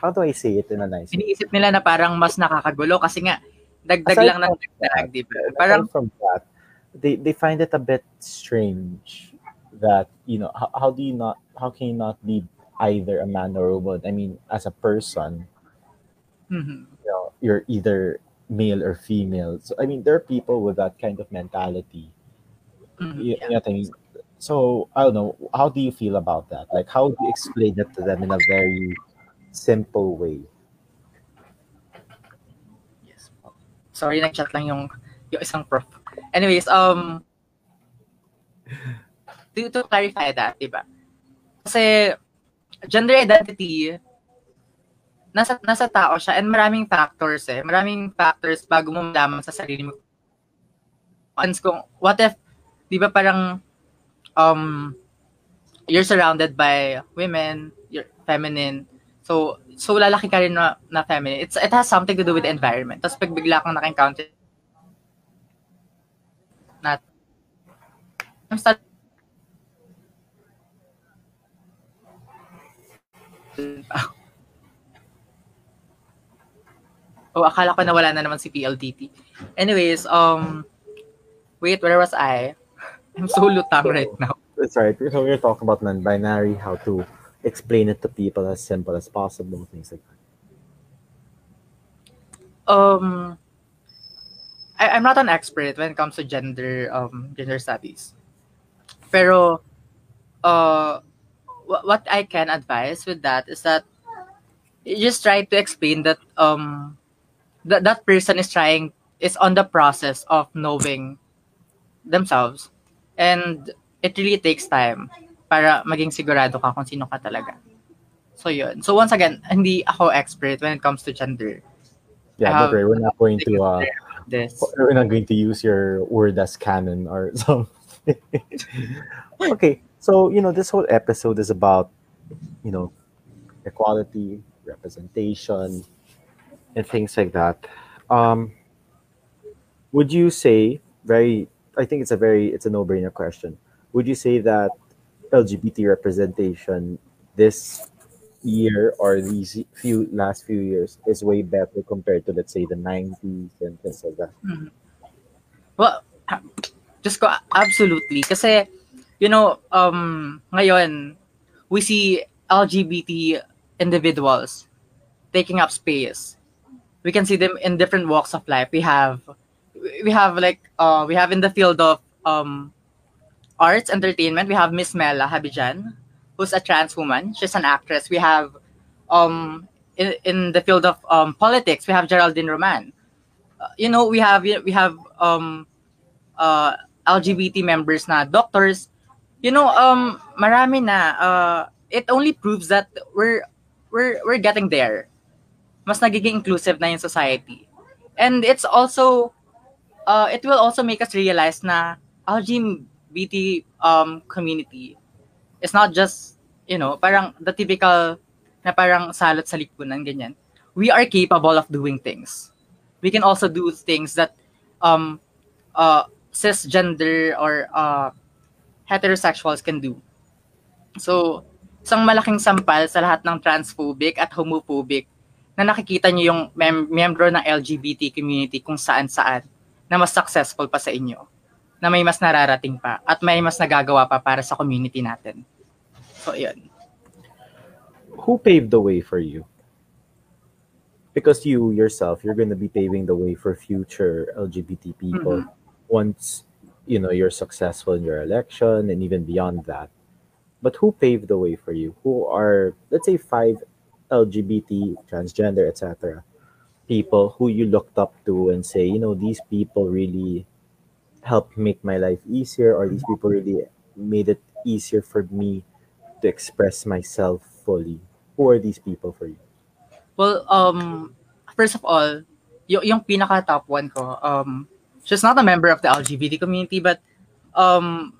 how do I say it in a nice way? Iniisip nila na parang mas nakakagulo kasi nga, dagdag Aside lang ng dagdag, di ba? Parang, from that, they they find it a bit strange that you know how, how do you not how can you not be either a man or a woman? I mean, as a person, mhm. you know, you're either male or female. So I mean, there are people with that kind of mentality. Mhm. You, you know I mean? So I don't know. How do you feel about that? Like, how do you explain it to them in a very simple way? Yes. Sorry, nag-chat lang yung, yung isang prof. Anyways, um, to, to clarify that, di ba? Kasi, gender identity, nasa, nasa tao siya and maraming factors eh. Maraming factors bago mo malaman sa sarili mo. Once kung, what if, di ba parang, um, you're surrounded by women, you're feminine, so, so lalaki ka rin na, na feminine. It's, it has something to do with environment. Tapos pag bigla kang naka-encounter na I'm studying. Oh, akala ko nawala na naman si PLDT. Anyways, um, wait, where was I? I'm so lutang right now. That's right. So we're talking about non-binary, how to explain it to people as simple as possible, things like that. Um, I, I'm not an expert when it comes to gender um gender studies. Pero uh wh- what I can advise with that is that you just try to explain that um that that person is trying is on the process of knowing themselves and it really takes time para maging sigurado ka kung sino ka talaga. So yun. So once again, hindi ako expert when it comes to gender. Yeah, Um, don't worry. We're not going to uh, This. we're not going to use your word as canon or something. okay, so you know this whole episode is about you know equality, representation, and things like that. Um, would you say very? I think it's a very it's a no-brainer question. Would you say that LGBT representation this year or these few last few years is way better compared to let's say the 90s and things like that? Well, just ko absolutely kasi you know, um ngayon we see LGBT individuals taking up space. We can see them in different walks of life. We have we have like uh we have in the field of um arts entertainment, we have Miss Mela Habijan, who's a trans woman. She's an actress. We have um in, in the field of um politics, we have Geraldine Roman. Uh, you know, we have we have um uh, LGBT members na doctors, you know, um, marami na. Uh, it only proves that we're we're we're getting there. Mas nagiging inclusive na yung society. And it's also uh, it will also make us realize na LGBT um community is not just, you know, parang the typical na parang salot sa lipunan ganyan. We are capable of doing things. We can also do things that um uh cisgender or uh, heterosexuals can do. So, isang malaking sampal sa lahat ng transphobic at homophobic na nakikita niyo yung mem- membro ng LGBT community kung saan-saan na mas successful pa sa inyo, na may mas nararating pa at may mas nagagawa pa para sa community natin. So, yun. Who paved the way for you? Because you yourself, you're going to be paving the way for future LGBT people once you know you're successful in your election and even beyond that. But who paved the way for you? Who are let's say five LGBT, transgender, etc. people who you looked up to and say, you know, these people really helped make my life easier, or these people really made it easier for me to express myself fully. Who are these people for you? Well, um, first of all, yung, yung pinaka top one ko, um, she's not a member of the LGBT community, but um,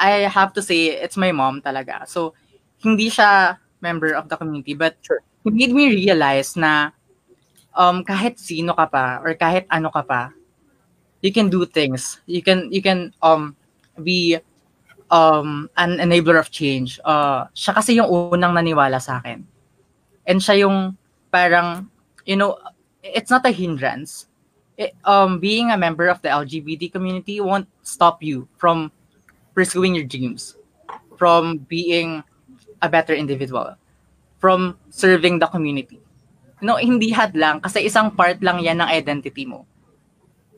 I have to say it's my mom talaga. So, hindi siya member of the community, but Sure. it made me realize na um, kahit sino ka pa or kahit ano ka pa, you can do things. You can you can um be um an enabler of change. Uh, siya kasi yung unang naniwala sa akin. And siya yung parang you know, it's not a hindrance. Um being a member of the LGBT community won't stop you from pursuing your dreams, from being a better individual, from serving the community. No, hindi hadlang kasi isang part lang yan ng identity mo.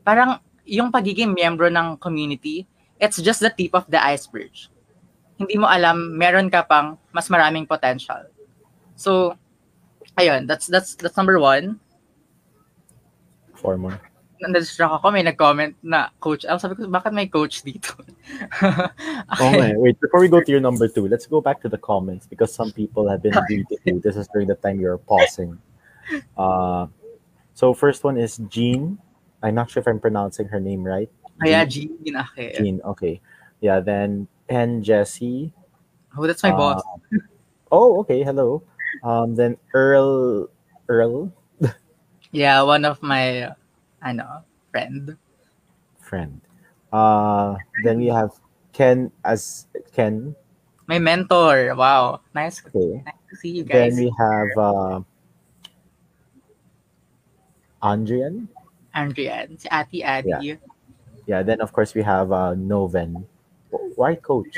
Parang yung pagiging miyembro ng community, it's just the tip of the iceberg. Hindi mo alam, meron ka pang mas maraming potential. So, ayun, that's that's that's number one. Four more. Nadistract ako, may nag-comment na coach. Ako sabi ko, bakit may coach dito? Okay, wait. Before we go to your number two, let's go back to the comments because some people have been you. This is during the time you're pausing. Uh, so first one is Jean. I'm not sure if I'm pronouncing her name right. Kaya Jean Ginake. Jean. Okay. Yeah. Then Pen Jesse. Oh, that's my Uh, boss. Oh, okay. Hello. Um, then Earl. Earl Yeah, one of my, uh, ano, friend. friend. Uh, then we have Ken as Ken. My mentor. Wow. Nice. Okay. Nice to see you guys. Then we have uh, Andrian. Andrian. Si Ate Addy. Yeah. Then of course we have uh, Noven. Why coach?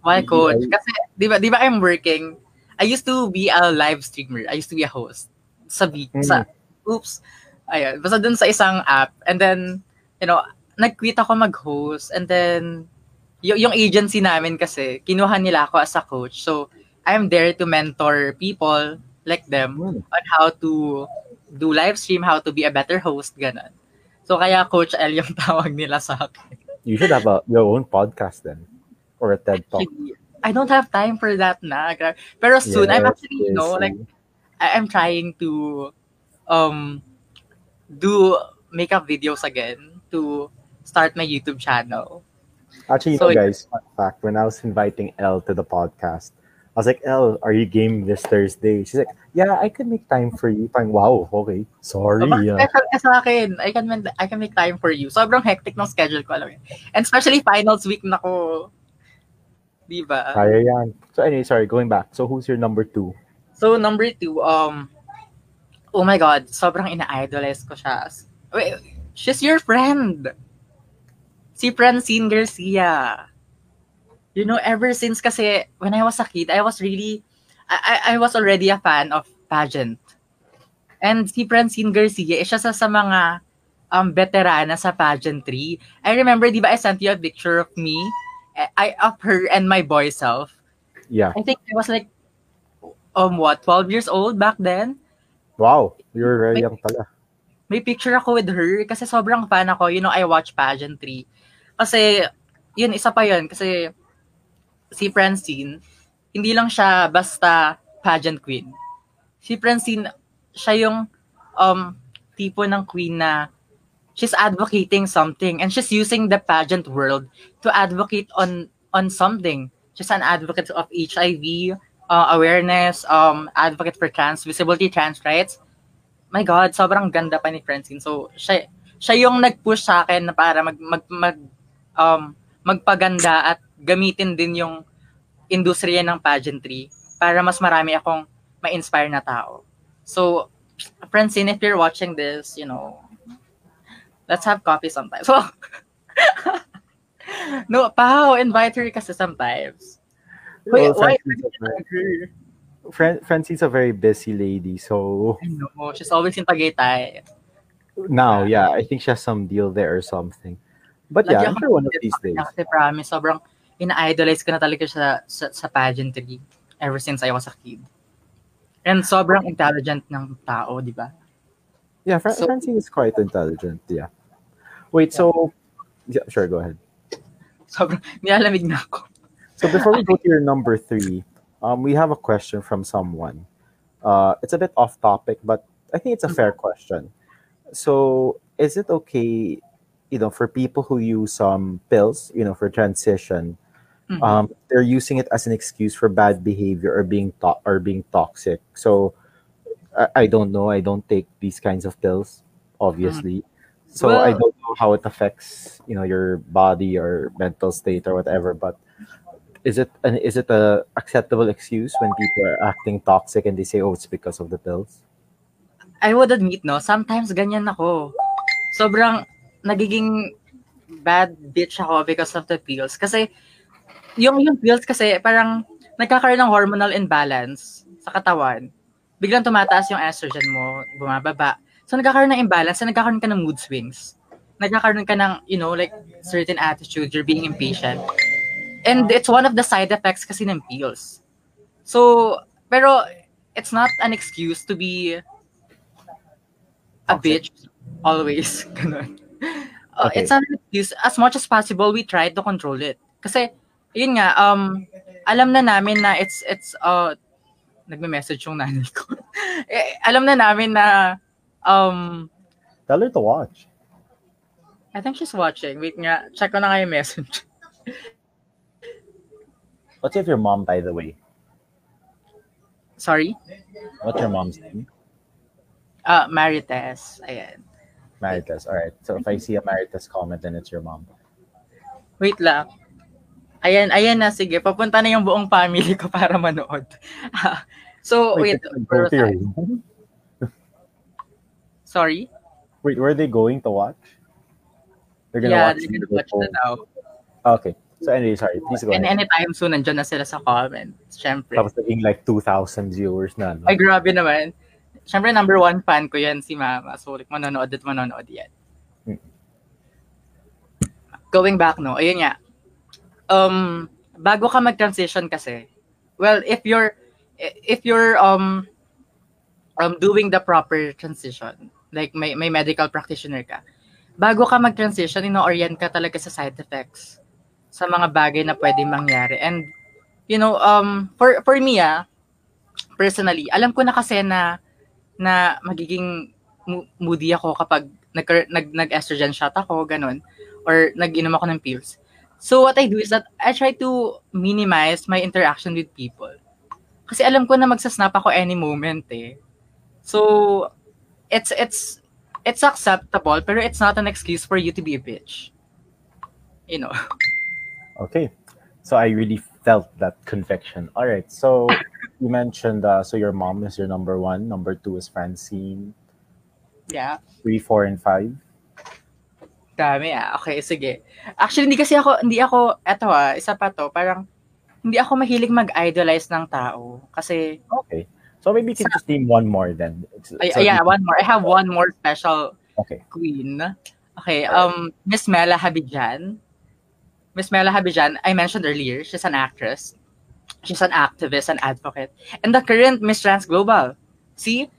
Why coach? Kasi, di ba, di ba I'm working, I used to be a live streamer. I used to be a host. Sa, Mm. sa oops. Ayun. Basta dun sa isang app. And then, you know, nag-quit ako mag-host. And then, y- yung agency namin kasi, kinuha nila ako as a coach. So, I'm there to mentor people like them Hmm. on how to do live stream, how to be a better host, ganun. So, kaya Coach L yung tawag nila sa akin. You should have a, your own podcast then, or a TED talk. Actually, I don't have time for that na. Pero soon, I'm Yes, actually, you yes, know, like, I'm trying to um do makeup videos again to start my YouTube channel. Actually, you So- know, guys, fun fact, when I was inviting Elle to the podcast, I was like, Elle, are you game this Thursday? She's like, yeah, I could make time for you. Parang, wow, okay. Sorry. Ah. sa akin? I can I can make time for you. Sobrang hectic ng schedule ko alam. And especially finals week na ko. Di ba? Kaya yan. So anyway, sorry, going back. So who's your number two? So number two, um, oh my God, sobrang ina-idolize ko siya. Wait, she's your friend. Si Francine Garcia. You know, ever since kasi when I was a kid, I was really, I, I, I was already a fan of pageant. And si Francine Garcia, isa sa, sa mga um, veterana sa pageantry. I remember, di ba, I sent you a picture of me, I, of her and my boy self. Yeah. I think I was like, um, what, 12 years old back then? Wow, you're very young pala. May picture ako with her kasi sobrang fan ako. You know, I watch pageantry. Kasi, yun, isa pa yun. Kasi, si Francine, hindi lang siya basta pageant queen. Si Francine, siya yung um, tipo ng queen na she's advocating something and she's using the pageant world to advocate on on something. She's an advocate of HIV uh, awareness, um, advocate for trans visibility, trans rights. My God, sobrang ganda pa ni Francine. So, siya, siya yung nag-push sa akin na para mag, mag, mag, um, magpaganda at gamitin din yung industriya ng pageantry para mas marami akong ma-inspire na tao. So, Francine, if you're watching this, you know, let's have coffee sometime. So, no, Pao, invite her kasi sometimes. Wait, Well, why Francine's a very. Fran- Francine's a very busy lady, so I know, she's always in Tagaytay. now, yeah, I think she has some deal there or something. But yeah, Lagi I'm sure one of these days. Kasi promise, sobrang ina-idolize ko na talaga siya sa, sa pageantry ever since I was a kid. And sobrang intelligent ng tao, di ba? Yeah, Fra- So- Francine is quite intelligent. Yeah. Wait, so yeah, sure, go ahead. Sobrang nilalamig na ako. So before we go to your number three, um, we have a question from someone. Uh, it's a bit off topic, but I think it's a fair question. So, is it okay, you know, for people who use some pills, you know, for transition, Mhm. um, they're using it as an excuse for bad behavior or being to- or being toxic. So, I, I don't know. I don't take these kinds of pills, obviously. So I don't know how it affects, you know, your body or mental state or whatever. But is it an is it a acceptable excuse when people are acting toxic and they say, "Oh, it's because of the pills"? I would admit, no, sometimes ganyan ako. Sobrang nagiging bad bitch ako because of the pills. Kasi, yung, yung pills kasi, parang nagkakaroon ng hormonal imbalance sa katawan. Biglang tumataas yung estrogen mo, bumababa. So, nagkakaroon ng imbalance, so nagkakaroon ka ng mood swings. Nagkakaroon ka ng, you know, like, certain attitude, you're being impatient. And it's one of the side effects kasi ng pills. So, pero, it's not an excuse to be a bitch always. Ganun. Uh, Okay. It's not an excuse. As much as possible, we try to control it. Kasi, yun nga, um, alam na namin na it's, it's, uh, nagme-message yung nanay ko. eh, alam na namin na, um, Tell her to watch. I think she's watching. Wait nga, check ko na yung message. What's if your mom, by the way? Sorry? What's your mom's name? Uh, Marites. Ayan. Maritas. All right. So if I see a Maritas comment, then it's your mom. Wait lang. Ayan, ayan na, sige. Papunta na yung buong family ko para manood. so, wait. Wait, go to your room? Sorry? Wait, were they going to watch? They're gonna Yeah, watch. they're gonna the watch na whole- daw. Okay. So anyway, sorry. Please go And ahead. anytime soon, nandiyan na sila sa comments. Siyempre. Tapos naging like 2,000 viewers na. No? Ay, grabe naman. Siyempre, number one fan ko yan, si Mama. So, like, manonood at manonood yan. Hmm. Going back, no? Ayun nga. Um, bago ka mag-transition kasi, well, if you're, if you're, um, um, doing the proper transition, like, may, may medical practitioner ka, bago ka mag-transition, ino-orient ka talaga sa side effects sa mga bagay na pwede mangyari. And, you know, um, for, for me, ah, personally, alam ko na kasi na na magiging mo- moody ako kapag nag, nag, nag-estrogen shot ako, ganun, or nag-inom ako ng pills. So what I do is that I try to minimize my interaction with people. Kasi alam ko na magsasnap ako any moment eh. So it's it's it's acceptable pero it's not an excuse for you to be a bitch. You know. Okay. So I really felt that conviction. All right. So you mentioned uh, so your mom is your number one. Number two is Francine. Yeah. Three, four, and five. Dami ah. Okay, sige. Actually, hindi kasi ako, hindi ako, eto ah, isa pa to, parang, hindi ako mahilig mag-idolize ng tao. Kasi, Okay. So maybe you can just name one more then. It's, ay, so yeah, one more. I have one more special Okay. queen. Okay, um, Miss Mela Habijan. Miss Mela Habijan, I mentioned earlier, she's an actress. She's an activist, an advocate. And the current Miss Trans Global. See?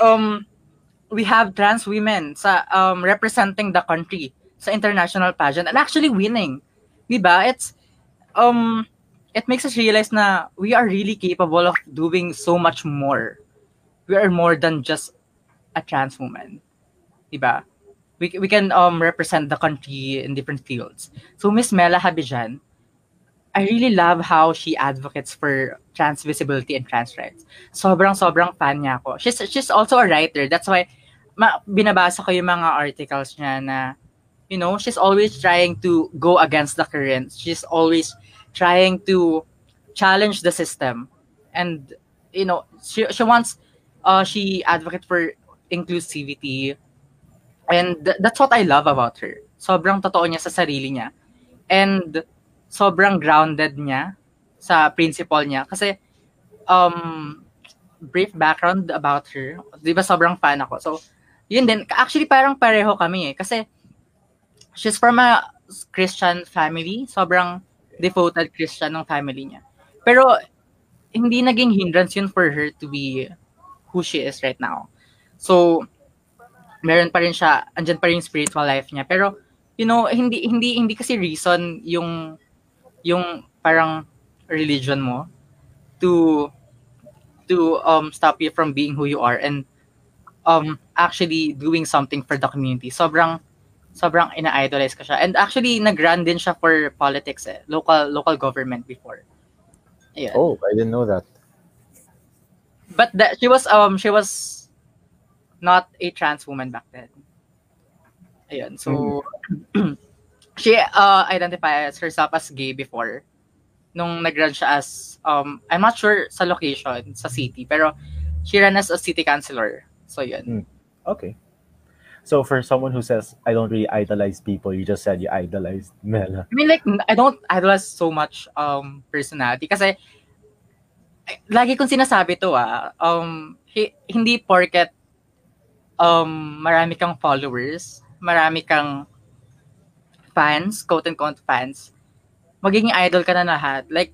Um, we have trans women sa um, representing the country sa international pageant and actually winning. Diba? It's um it makes us realize na we are really capable of doing so much more. We are more than just a trans woman. Diba? We, we can um represent the country in different fields. So Miss Mela Habijan, I really love how she advocates for trans visibility and trans rights. Sobrang sobrang fan niya ako. She's she's also a writer. That's why ma, binabasa ko yung mga articles niya na you know, she's always trying to go against the current. She's always trying to challenge the system. And you know, she she wants uh she advocate for inclusivity. And th- that's what I love about her. Sobrang totoo niya sa sarili niya. And sobrang grounded niya sa principle niya. Kasi, um, brief background about her. Di ba sobrang fan ako. So, yun din. Actually, parang pareho kami eh. Kasi, she's from a Christian family. Sobrang devoted Christian ng family niya. Pero, hindi naging hindrance yun for her to be who she is right now. So, meron pa rin siya, andyan pa rin yung spiritual life niya. Pero, you know, hindi hindi hindi kasi reason yung yung parang religion mo to to um stop you from being who you are and um actually doing something for the community. Sobrang sobrang ina-idolize ko siya. And actually nag-run din siya for politics eh, local local government before. Ayun. Oh, I didn't know that. But that she was um she was not a trans woman back then. Ayun. So she uh identifies herself as gay before nung nag-run siya as um I'm not sure sa location sa city pero she ran as a city councilor. So yun. Okay. So for someone who says I don't really idolize people, you just said you idolized Mela. I mean like I don't idolize so much um personality kasi lagi kong sinasabi to ah um hi- hindi porket um marami kang followers, marami kang fans, quote unquote fans, magiging idol ka na lahat. Like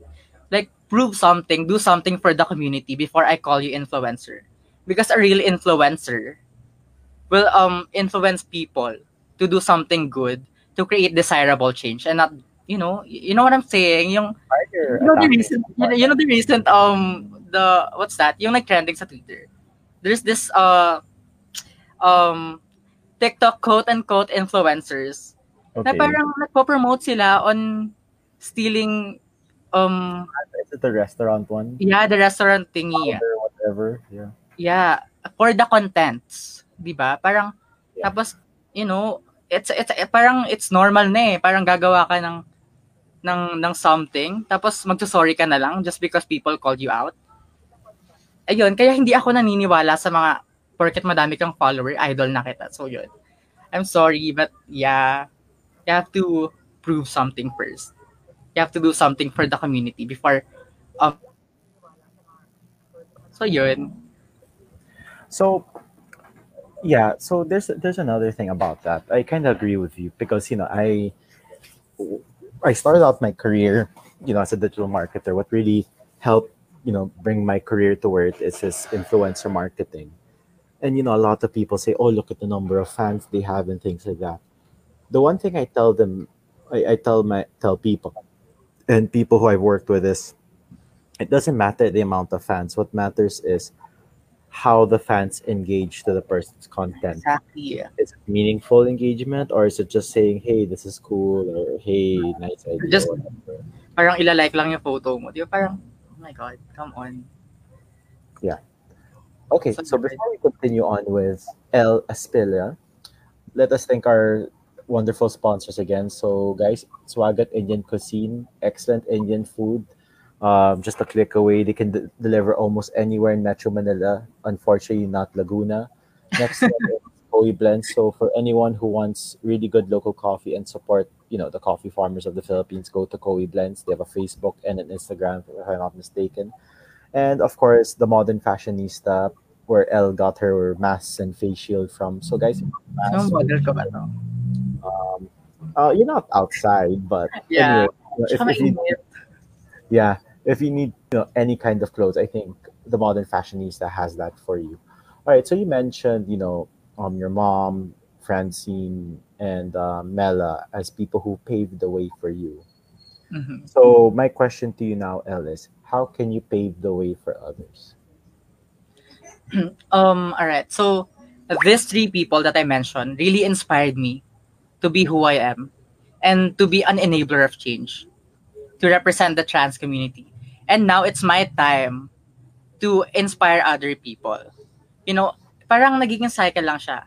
like prove something, do something for the community before I call you influencer. Because a real influencer will um influence people to do something good to create desirable change and not you know you know what I'm saying yung you know the recent you know, you know the recent um the what's that yung nag-trending sa Twitter there's this uh um TikTok quote unquote influencers na Okay. parang nagpo-promote sila on stealing um Is it the restaurant one? yeah the restaurant thingy Or whatever. Yeah. yeah for the contents 'di ba parang Yeah. tapos you know it's it's eh, parang it's normal na eh parang gagawa ka ng ng ng something tapos magso-sorry ka na lang just because people called you out. Ayun, kaya hindi ako naniniwala sa mga porket madami kang follower, idol na kita. So yun. I'm sorry, but yeah, you have to prove something first. You have to do something for the community before um So yun. So yeah, so there's there's another thing about that. I kind of agree with you because you know I I started out my career, you know, as a digital marketer. What really helped, you know, bring my career to where it is is influencer marketing. And you know, a lot of people say, "Oh, look at the number of fans they have and things like that." The one thing I tell them, I, I tell my tell people, and people who I've worked with is, it doesn't matter the amount of fans. What matters is how the fans engage to the person's content. Exactly. Is it meaningful engagement or is it just saying, hey, this is cool or hey, nice idea? Just-? Parang ilalike lang yung photo mo. Di ba? Parang, oh my God, come on. Okay, So before we continue on with El Aspilla, let us thank our wonderful sponsors again. So, guys, Swagat Indian Cuisine, excellent Indian food. Um, just a click away, they can de- deliver almost anywhere in Metro Manila. Unfortunately, not Laguna. Next Koi Blends. So, for anyone who wants really good local coffee and support, you know, the coffee farmers of the Philippines, go to Koi Blends. They have a Facebook and an Instagram, if I'm not mistaken. And of course, the modern fashionista, where Elle got her mask and face shield from. So, guys, if you have Anong masks, model ka ba to? um, uh, you're not outside, but Yeah. anyway, you know, if, if you, mainit. yeah, if you need you know any kind of clothes, I think the modern fashionista has that for you. All right, so you mentioned you know um your mom, Francine, and uh, Mela as people who paved the way for you. Mhm. So my question to you now, Ellis, how can you pave the way for others? Um, all right. So these three people that I mentioned really inspired me to be who I am and to be an enabler of change, to represent the trans community. And now it's my time to inspire other people. You know, parang nagiging cycle lang siya.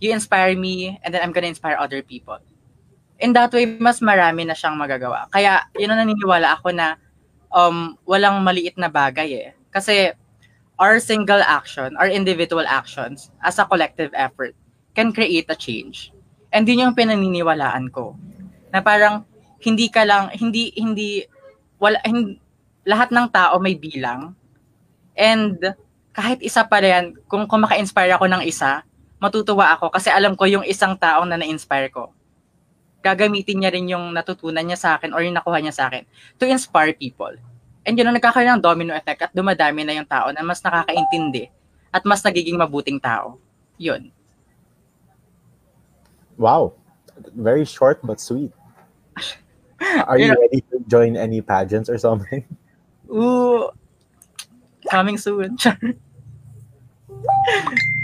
You inspire me and then I'm gonna inspire other people. In that way, mas marami na siyang magagawa. Kaya, yun ang naniniwala ako na um, walang maliit na bagay eh. Kasi our single action, our individual actions, as a collective effort, can create a change. And yun yung pinaniniwalaan ko. Na parang, hindi ka lang, hindi, hindi, wala, hindi, lahat ng tao may bilang. And kahit isa pa yan, kung, kung maka-inspire ako ng isa, matutuwa ako kasi alam ko yung isang taong na na-inspire ko. Gagamitin niya rin yung natutunan niya sa akin or yung nakuha niya sa akin to inspire people. And yun, ang nagkakaroon ng domino effect at dumadami na yung tao na mas nakakaintindi at mas nagiging mabuting tao. Yun. Wow, very short but sweet. Are you You know- ready to join any pageants or something? Ooh, coming soon.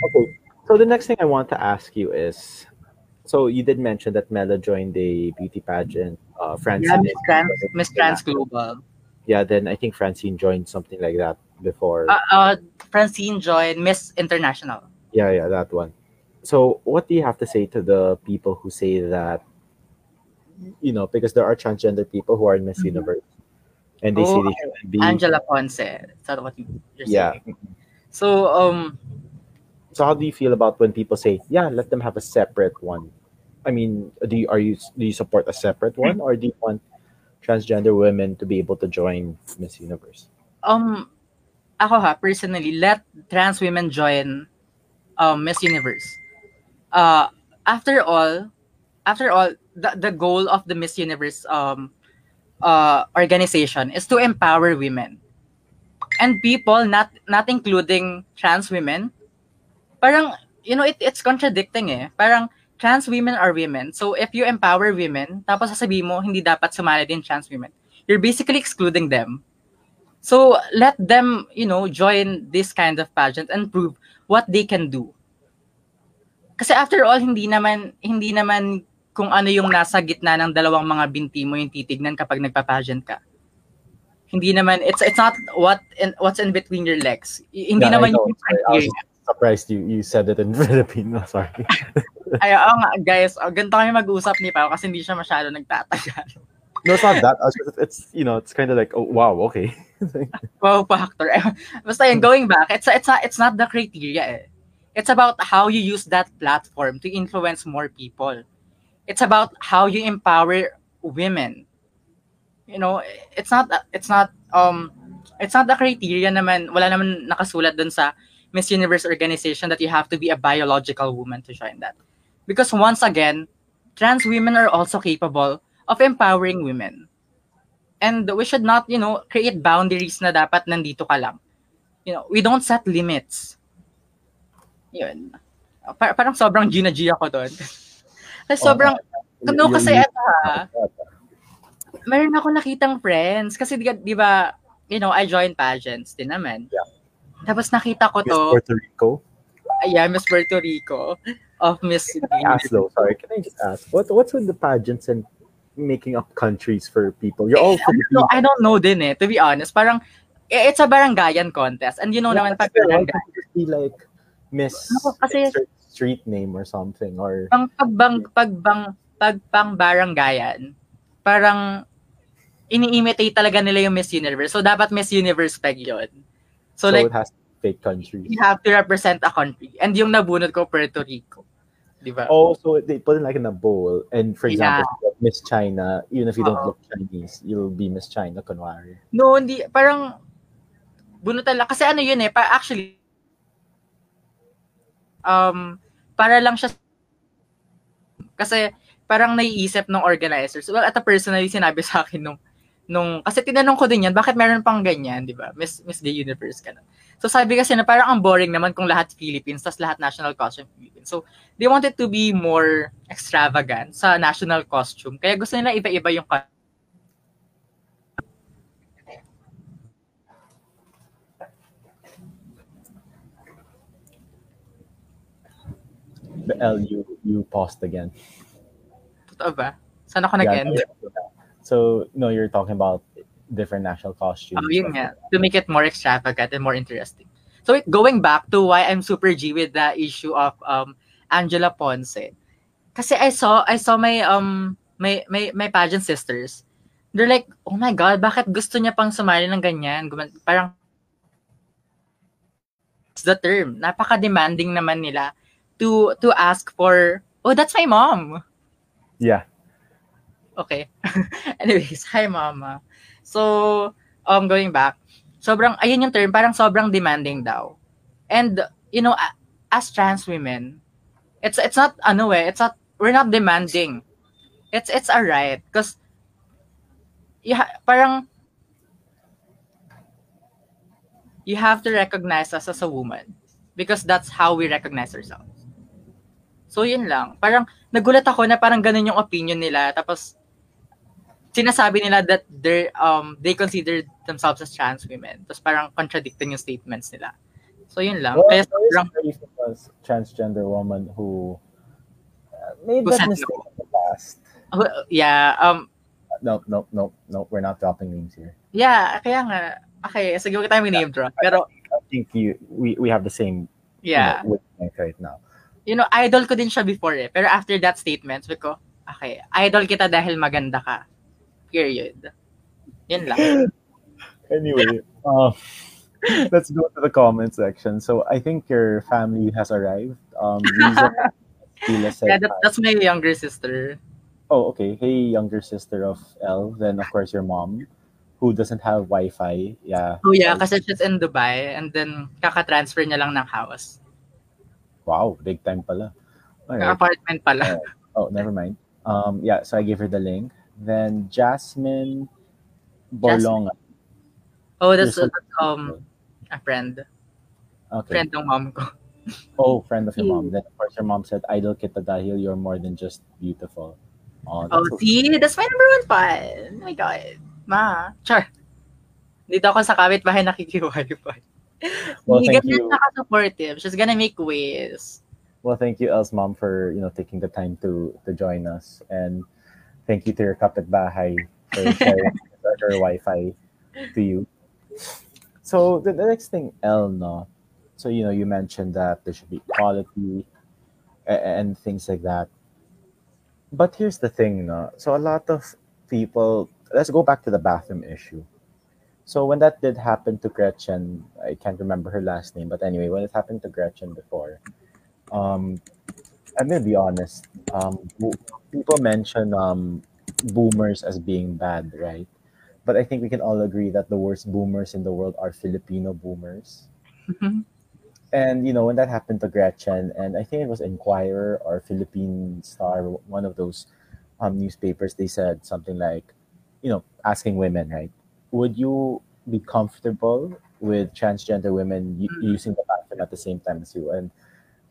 Okay. So the next thing I want to ask you is, so you did mention that Mela joined a beauty pageant. Uh, Francine, yeah, Miss Trans, Miss Trans Global. Yeah, then I think Francine joined something like that before. Uh, uh, Francine joined Miss International. yeah, yeah, that one. So what do you have to say to the people who say that, you know, because there are transgender people who are in Miss Mhm. Universe, and they say Oh, they shouldn't be. Angela Ponce. Is that what you- you're Yeah. saying? So, um, So how do you feel about when people say, "Yeah, let them have a separate one"? I mean, do you are you do you support a separate one, or do you want transgender women to be able to join Miss Universe? um, ako ha, personally, let trans women join um, Miss Universe. Uh, after all, after all, the, the goal of the Miss Universe um, uh, organization is to empower women. And people, not not including trans women, parang, you know, it, it's contradicting eh. Parang, trans women are women. So, if you empower women, tapos sasabihin mo, hindi dapat sumali din trans women, you're basically excluding them. So let them, you know, join this kind of pageant and prove what they can do. Kasi after all, hindi naman hindi naman kung ano yung nasa gitna ng dalawang mga binti mo yung titignan kapag nagpa-pageant ka. Hindi naman it's it's not what in, what's in between your legs. Hindi Yeah, naman yung Sorry, I was surprised you you said it in Filipino. Sorry. Ay, oo nga, guys, oh, ganito kami mag-usap ni Pao kasi hindi siya masyado nagtatagal. No, it's not that. It's you know, it's kind of like, oh wow, okay. Wow factor. Basta yun, going back, it's it's not it's not the criteria eh. It's about how you use that platform to influence more people. It's about how you empower women. You know, it's not it's not um it's not the criteria naman wala naman nakasulat dun sa Miss Universe organization that you have to be a biological woman to join that. Because once again, trans women are also capable of empowering women. And we should not, you know, create boundaries na dapat nandito ka lang. You know, we don't set limits. Yun. Pa- parang sobrang Gina G ako doon. Kasi sobrang, no, You- kasi eto ha, meron ako nakitang friends. Kasi di, di ba, you know, I joined pageants din naman. Yeah. Tapos nakita ko Miss to, Puerto Rico. yeah, Miss Puerto Rico of Miss Can I ask though? Sorry, can I just ask what what's with the pageants and making up countries for people? You're all No. I don't know din eh, to be honest. Parang, eh, it's a barangayan contest. And you know Yeah, naman, pag barangay, just be like Miss No, kasi- street name or something or pang pagbang pagbang pagpang barangayan, parang ini-imitate talaga nila yung Miss Universe. So dapat Miss Universe peg yun. So, so, like it has fake countries. you have to represent a country. And yung nabunod ko Puerto Rico. Di ba? Oh, so they put it like in a bowl, and for example, Miss China, even if you don't Oo. look Chinese, you'll be Miss China, kunwari. No, hindi parang bunutan lang kasi ano yun eh, pa actually um para lang siya kasi parang naiisip ng organizers. Well, at a personally sinabi sa akin nung nung kasi tinanong ko din yan, bakit meron pang ganyan, 'di ba? Miss Miss Gay Universe ka na. So sabi kasi na parang ang boring naman kung lahat Philippines, tas lahat national costume. So they wanted to be more extravagant sa national costume. Kaya gusto nila iba-iba yung The L you you paused again. Totoo ba? Saan ako Yeah, nag-end? So no, you're talking about different national costumes. Oh, yun nga. To make it more extravagant and more interesting. So going back to why I'm super G with the issue of um Angela Ponce. Kasi I saw I saw my um my my my pageant sisters. They're like, "Oh my god, bakit gusto niya pang sumali ng ganyan?" Parang it's the term. Napaka-demanding naman nila to to ask for, "Oh, that's my mom." Yeah. Okay. Anyways, hi mama. So, um going back, sobrang ayun yung term, parang sobrang demanding daw. And you know, as trans women, it's it's not ano eh, it's not we're not demanding. It's it's a right because yeah, parang you have to recognize us as a woman because that's how we recognize ourselves. So yun lang. Parang nagulat ako na parang ganun yung opinion nila tapos sinasabi nila that they um they consider themselves as trans women. Tapos parang contradicting yung statements nila. So yun lang. Well, Kaya sobrang transgender woman who uh, made Who that mistake in the past. yeah, um No, no, no, no. We're not dropping names here. yeah, kaya nga okay, sige wag tayo name drop. Pero I think you we, we have the same yeah, you know, right now. you know, idol ko din siya before eh. Pero after that statement, sabi ko, okay, idol kita dahil maganda ka. Period. Yun lang. Anyway, uh, let's go to the comment section. So I think your family has arrived. Um, Yeah, that, that's my younger sister. "Oh, okay. Hey, younger sister of L. Then of course your mom, who doesn't have Wi-Fi. Yeah. Oh yeah, kasi she's in Dubai and then kaka-transfer niya lang ng house. Wow, big time pala. Apartment pala. Oh, never mind. Um, yeah. So I gave her the link. Then Jasmine Borlonga. Oh, that's, that's um a friend. Okay. Friend ng mom ko. Oh, friend of your mom. Then of course your mom said, "Idol kita dahil you're more than just beautiful." Oh, Oh, that's so see? That's my number one fan. Oh my God. Ma. Char. Dito ako sa kapitbahay nakikiwifi. Well, thank you. naka-supportive. She's gonna make ways. Well, thank you, Els mom, for you know taking the time to to join us, and thank you to your kapitbahay for sharing her Wi-Fi to you. So the, the next thing, El, no. So you know you mentioned that there should be equality a- and things like that. But here's the thing, no. So a lot of people let's go back to the bathroom issue. So when that did happen to Gretchen, I can't remember her last name, but anyway, when it happened to Gretchen before, um, I'm gonna be honest. Um, people mention um, boomers as being bad, right? But I think we can all agree that the worst boomers in the world are Filipino boomers. Mhm. And you know when that happened to Gretchen, and I think it was Inquirer or Philippine Star, one of those um, newspapers. They said something like, you know, asking women, right? Would you be comfortable with transgender women u- Mm. using the bathroom at the same time as you? And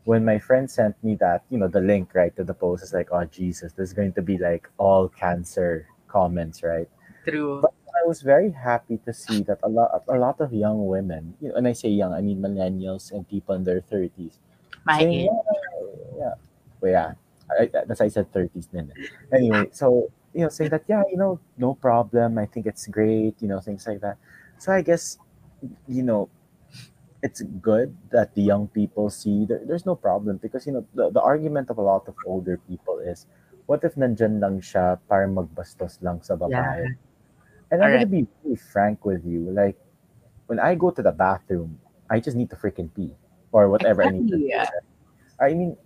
when my friend sent me that, you know, the link right to the post, it's like, oh Jesus, there's going to be like all cancer comments, right? True. But I was very happy to see that a lot, a lot of young women, you know, and I say young, I mean millennials and people in their thirties, My saying, age. yeah, yeah, well, yeah, I, I- that's why I said thirties. Then anyway, so you know, saying that, yeah, you know, no problem. I think it's great, you know, things like that. So I guess, you know, it's good that the young people see there, there's no problem because you know the, the argument of a lot of older people is what if nandyan lang siya para magbastos lang sa babae? And I'm gonna be really frank with you like when I go to the bathroom I just need to freaking pee or whatever I need to do. I mean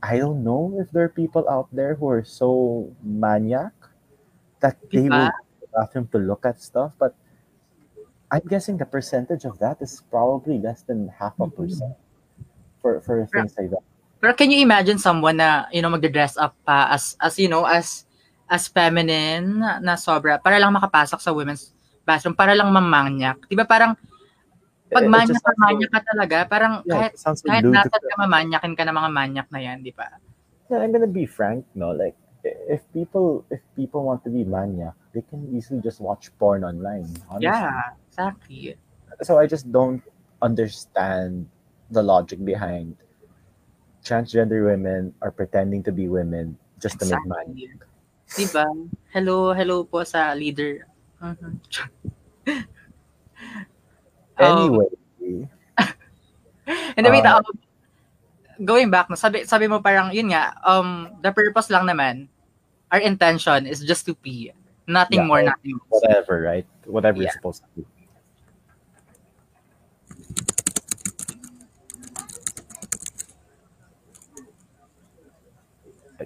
I don't know if there are people out there who are so maniac that they will go to the bathroom to look at stuff but I'm guessing the percentage of that is probably less than half a Mhm. percent for for things like that. Pero can you imagine someone na, you know, magde-dress up pa as, as you know, as as feminine na, na sobra para lang makapasok sa women's bathroom, para lang mamanyak. Di ba parang pag manyak ka, manyak ka talaga, parang Yeah, kahit, kahit ludicrous. ka mamanyakin ka ng mga manyak na yan, di ba? Yeah, I'm gonna be frank, no. Like, if people if people want to be maniac, they can easily just watch porn online. Honestly. Yeah, exactly. So I just don't understand the logic behind transgender women are pretending to be women just to make money. Exactly. Di ba? Hello, hello po sa leader. Um, Anyway, And then, wait, Ah. um, going back, sabi, sabi mo parang, yun nga, um, the purpose lang naman, our intention is just to pee. Nothing Yeah, more, nothing less. whatever, right? Whatever Yeah. you're supposed to do.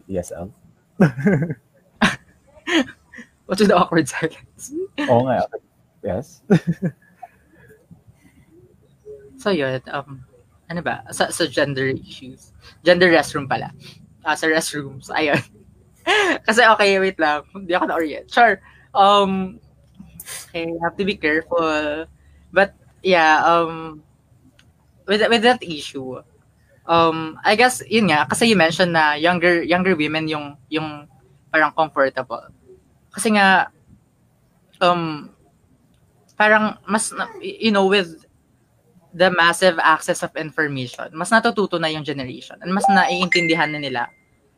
Uh, Yes, Al. What's the awkward silence? Oo nga. Yes. So, yun, um, ano ba? Sa, sa gender issues. Gender restroom pala. Ah, sa restrooms. Ayun. Kasi, okay, wait lang. Hindi ako na-orient. Sure. Um, okay, have to be careful. But, yeah, um, with, with that issue, um, I guess, yun nga, kasi you mentioned na younger, younger women yung, yung parang comfortable. Kasi nga, um, parang mas, you know, with the massive access of information, mas natututo na yung generation and mas naiintindihan na nila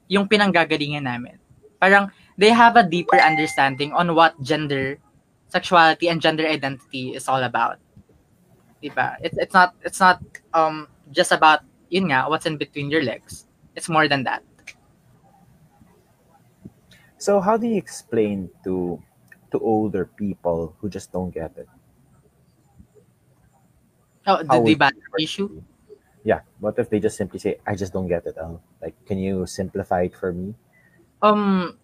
yung pinanggagalingan namin. Parang they have a deeper understanding on what gender, sexuality, and gender identity is all about. Diba? It's, it's not it's not um just about yun nga what's in between your legs. It's more than that. So how do you explain to to older people who just don't get it? Oh, the debate issue. Yeah. What if they just simply say, "I just don't get it"? Al? Like, can you simplify it for me? Um,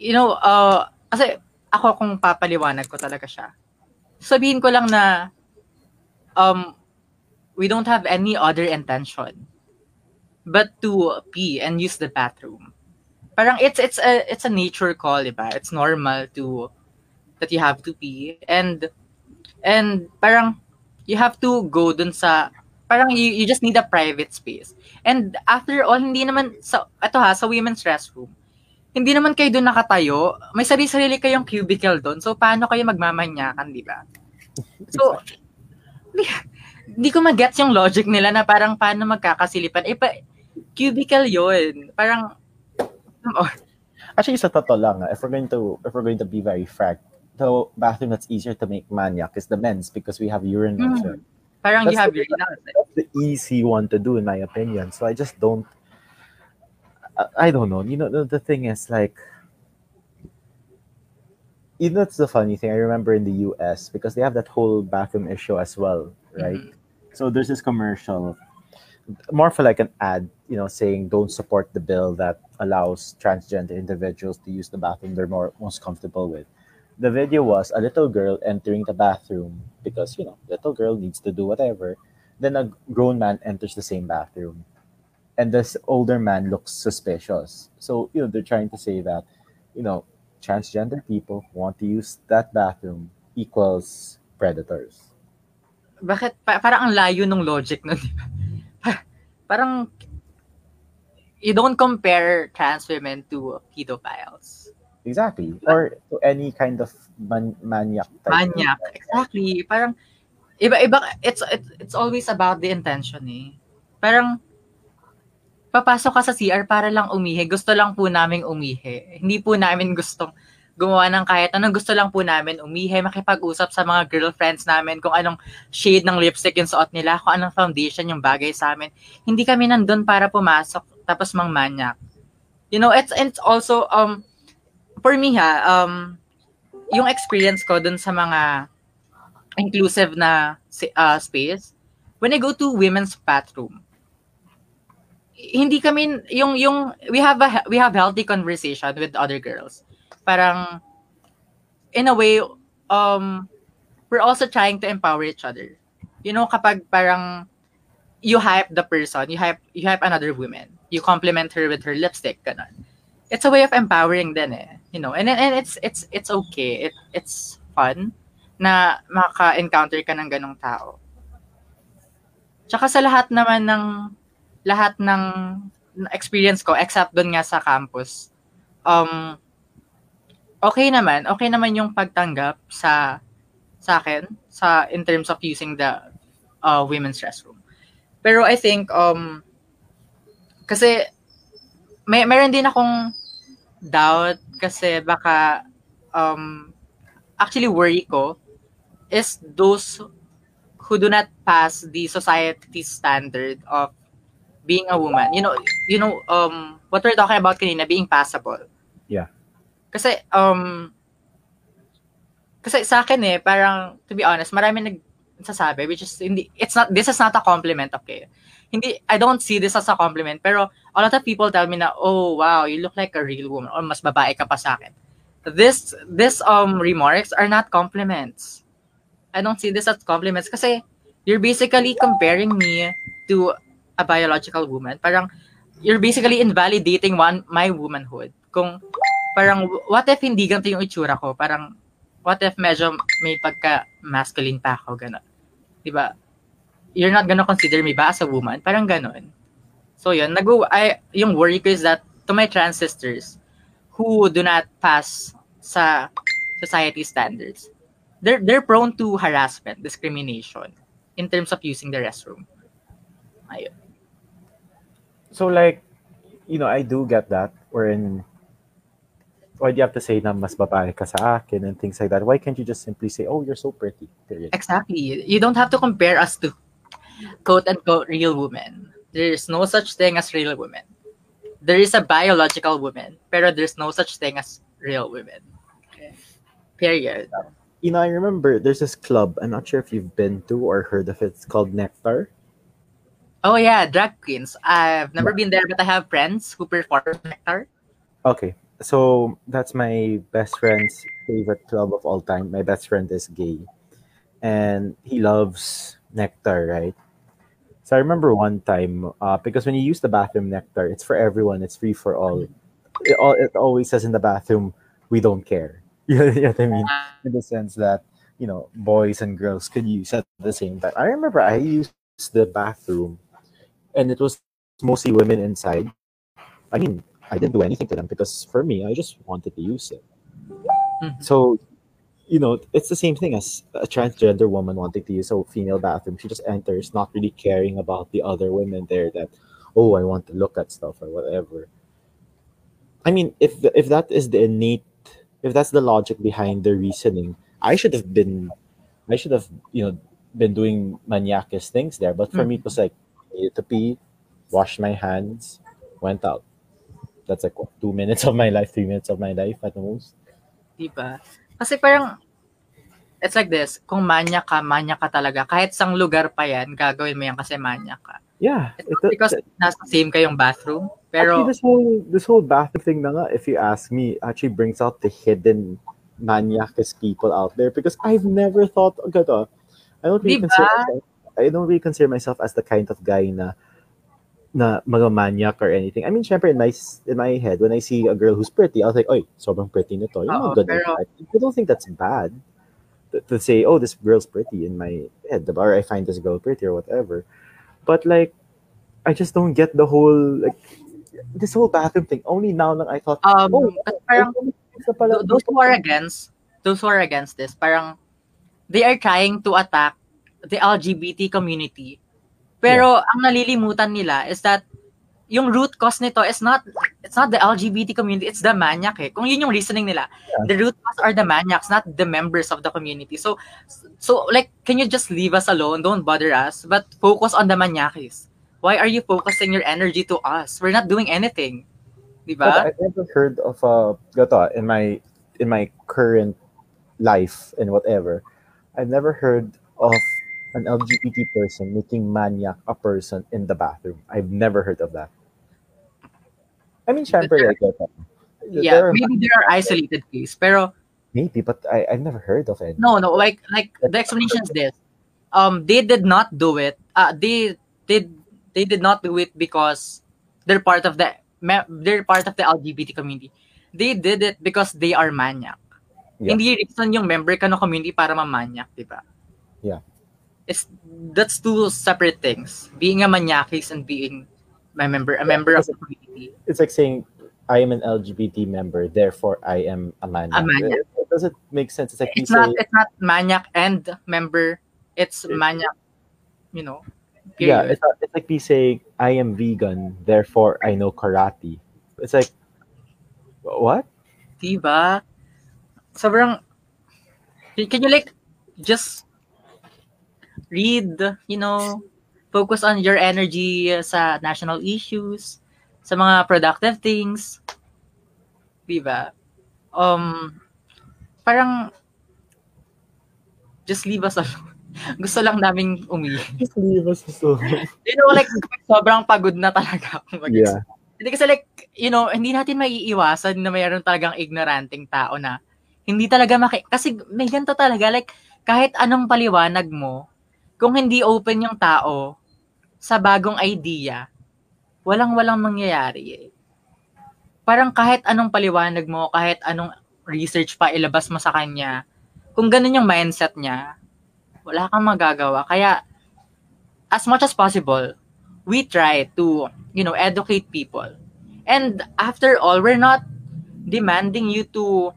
you know, uh, kasi ako kung papaliwanag ko talaga siya. Sabihin ko lang na um, we don't have any other intention but to pee and use the bathroom. Parang it's it's a it's a nature call, diba? It's normal to that you have to pee and and parang you have to go dun sa parang you, you just need a private space. And after all, hindi naman sa ito ha, sa women's restroom, hindi naman kayo doon nakatayo. May sarili-sarili kayong cubicle doon. So, paano kayo magmamanyakan, di ba? So, hindi ko mag-gets yung logic nila na parang paano magkakasilipan. Eh, pa, cubicle yun. Parang, oh, Actually, sa totoo lang, ah, if we're going to if we're going to be very frank, the bathroom that's easier to make maniac is the men's because we have urinals. Mm. parang you That's have the- enough. That's the easy one to do, in my opinion. So I just don't. I, I don't know. You know, the, thing is like, you know, it's the funny thing. I remember in the U.S. because they have that whole bathroom issue as well, right? Mhm. So there's this commercial, more for like an ad, you know, saying don't support the bill that allows transgender individuals to use the bathroom they're more most comfortable with. The video was a little girl entering the bathroom because you know, little girl needs to do whatever. Then a grown man enters the same bathroom, and this older man looks suspicious. So you know, they're trying to say that, you know, transgender people want to use that bathroom equals predators. Bakit? Pa- parang ang layo ng logic nun. di ba? Pa- parang you don't compare trans women to pedophiles. Exactly. Or to any kind of man- maniac type. Manyak. Exactly. Parang iba-iba it's, it's it's always about the intention eh. Parang papasok ka sa CR para lang umihi. Gusto lang po namin umihi. Hindi po namin gustong gumawa ng kahit anong gusto lang po namin umihi, makipag-usap sa mga girlfriends namin kung anong shade ng lipstick yung suot nila, kung anong foundation yung bagay sa amin. Hindi kami nandun para pumasok tapos mang manyak. You know, it's it's also um for me ha, um yung experience ko dun sa mga inclusive na uh, space, when I go to women's bathroom, hindi kami yung yung we have a we have healthy conversation with other girls. Parang in a way um we're also trying to empower each other. You know kapag parang you hype the person, you hype you hype another woman. You compliment her with her lipstick ganun. It's a way of empowering din eh, you know. And and it's it's it's okay. It it's fun na maka-encounter ka ng ganong tao. Tsaka sa lahat naman ng lahat ng experience ko except doon nga sa campus. Um okay naman, okay naman yung pagtanggap sa sa akin sa in terms of using the uh, women's restroom. Pero I think um kasi may meron din akong doubt kasi baka um actually worry ko is those who do not pass the society's standard of being a woman. You know, you know um what we're talking about kanina being passable. Yeah. Kasi um kasi sa akin eh parang to be honest, marami nagsasabi which is hindi it's not this is not a compliment okay. Hindi I don't see this as a compliment pero a lot of people tell me na oh wow, you look like a real woman or mas babae ka pa sa akin. This this um remarks are not compliments. I don't see this as compliments kasi you're basically comparing me to a biological woman. Parang you're basically invalidating one my womanhood. Kung parang what if hindi ganito yung itsura ko? Parang what if medyo may pagka masculine pa ako ganun. 'Di ba? You're not gonna consider me ba as a woman? Parang ganun. So yun, nag I, yung worry ko is that to my trans sisters who do not pass sa society standards, they're they're prone to harassment, discrimination in terms of using the restroom. Ayun. So like, you know, I do get that. Wherein, why do you have to say na mas babae ka sa akin and things like that? Why can't you just simply say, oh, you're so pretty, period? Exactly. You don't have to compare us to quote unquote real women. There's no such thing as real women. There is a biological woman, pero there's no such thing as real women. Okay. Period. You know, I remember there's this club. I'm not sure if you've been to or heard of it. It's called Nectar. Oh yeah, drag queens. I've never been there, but I have friends who perform nectar. Okay, so that's my best friend's favorite club of all time. My best friend is gay, and he loves Nectar, right? So I remember one time, uh, because when you use the bathroom Nectar, it's for everyone. It's free for all. It, all, it always says in the bathroom, "We don't care." You know, what I mean? In the sense that you know, boys and girls could use at the same time. I remember I used the bathroom, and it was mostly women inside. I mean, I didn't do anything to them because for me, I just wanted to use it. Mhm. So, you know, it's the same thing as a transgender woman wanting to use a female bathroom. She just enters, not really caring about the other women there. That, oh, I want to look at stuff or whatever. I mean, if the, if that is the innate, if that's the logic behind the reasoning, I should have been, I should have, you know, been doing maniacus things there. But for me, it was like, I needed to pee, washed my hands, went out. That's like what, two minutes of my life, three minutes of my life at the most. Diba? Kasi parang, it's like this, kung manya ka, manya ka talaga. Kahit sang lugar pa yan, gagawin mo yan kasi manya ka. Yeah. It's not because nasa same kayong bathroom. Pero, actually, this whole this whole bathroom thing na nga, if you ask me, actually brings out the hidden maniacus people out there because I've never thought gato. I don't really Diba? consider myself, I don't really consider myself as the kind of guy na na mga maniac or anything. I mean, syempre, in my in my head, when I see a girl who's pretty, I'll think, oy, sobrang pretty nito. Yung mga ganun. pero- I don't think that's bad to, to say, oh, this girl's pretty in my head, diba? or I find this girl pretty or whatever. But like, I just don't get the whole like this whole bathroom thing. Only now lang I thought, um, oh, parang, pala- those who are against, those who are against this, parang, they are trying to attack the LGBT community. Pero, ang nalilimutan nila is that, yung root cause nito is not, it's not the LGBT community, it's the maniac eh. Kung yun yung reasoning nila, Yeah. the root cause are the maniacs, not the members of the community. So, so like, can you just leave us alone? Don't bother us, but focus on the maniacs. Why are you focusing your energy to us? We're not doing anything. Diba? But I've never heard of a gato in my in my current life and whatever. I've never heard of an LGBT person making maniac a person in the bathroom. I've never heard of that. I mean, syempre, like, gato. yeah, There are- maybe there are isolated cases, pero maybe, but I, I've never heard of it. no, no, like like the explanation is this. Um, they did not do it. Uh, they did they did not do it because they're part of the they're part of the LGBT community. They did it because they are maniac. Yeah. Hindi reason yung member ka ng community para mamanyak, di ba? Yeah. It's that's two separate things. Being a maniakis and being a member a member of the community. It's like saying, I am an LGBT member, therefore I am a maniac. A maniac. It, doesn't make sense. It's like It's not say, it's not maniac and member. It's It- maniac, you know. yeah, it's, not, it's like me saying, I am vegan, therefore I know karate. It's like, what? Diba? Sobrang, can you like, just read, you know, focus on your energy sa national issues, sa mga productive things. Diba? Um, parang, just leave us alone. Gusto lang naming umiyak. Just leave us alone. You know, like, sobrang pagod na talaga ako mag yeah. Hindi kasi like, you know, hindi natin maiiwasan na mayroon talagang ignoranting tao na hindi talaga maki... Kasi may ganito talaga, like, kahit anong paliwanag mo, kung hindi open yung tao sa bagong idea, walang-walang mangyayari eh. Parang kahit anong paliwanag mo, kahit anong research pa ilabas mo sa kanya, kung ganun yung mindset niya, wala kang magagawa. Kaya, as much as possible, we try to, you know, educate people. And after all, we're not demanding you to,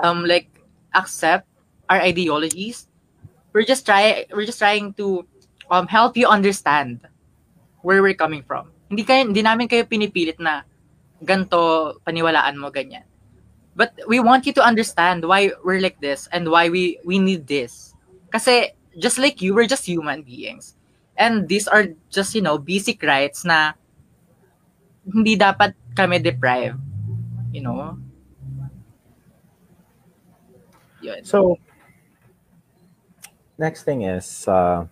um, like, accept our ideologies. We're just try, we're just trying to, um, help you understand where we're coming from. Hindi kayo, hindi namin kayo pinipilit na ganto paniwalaan mo ganyan. But we want you to understand why we're like this and why we we need this. Kasi just like you, we're just human beings. And these are just, you know, basic rights na hindi dapat kami deprive. You know? Yun. So, next thing is, uh,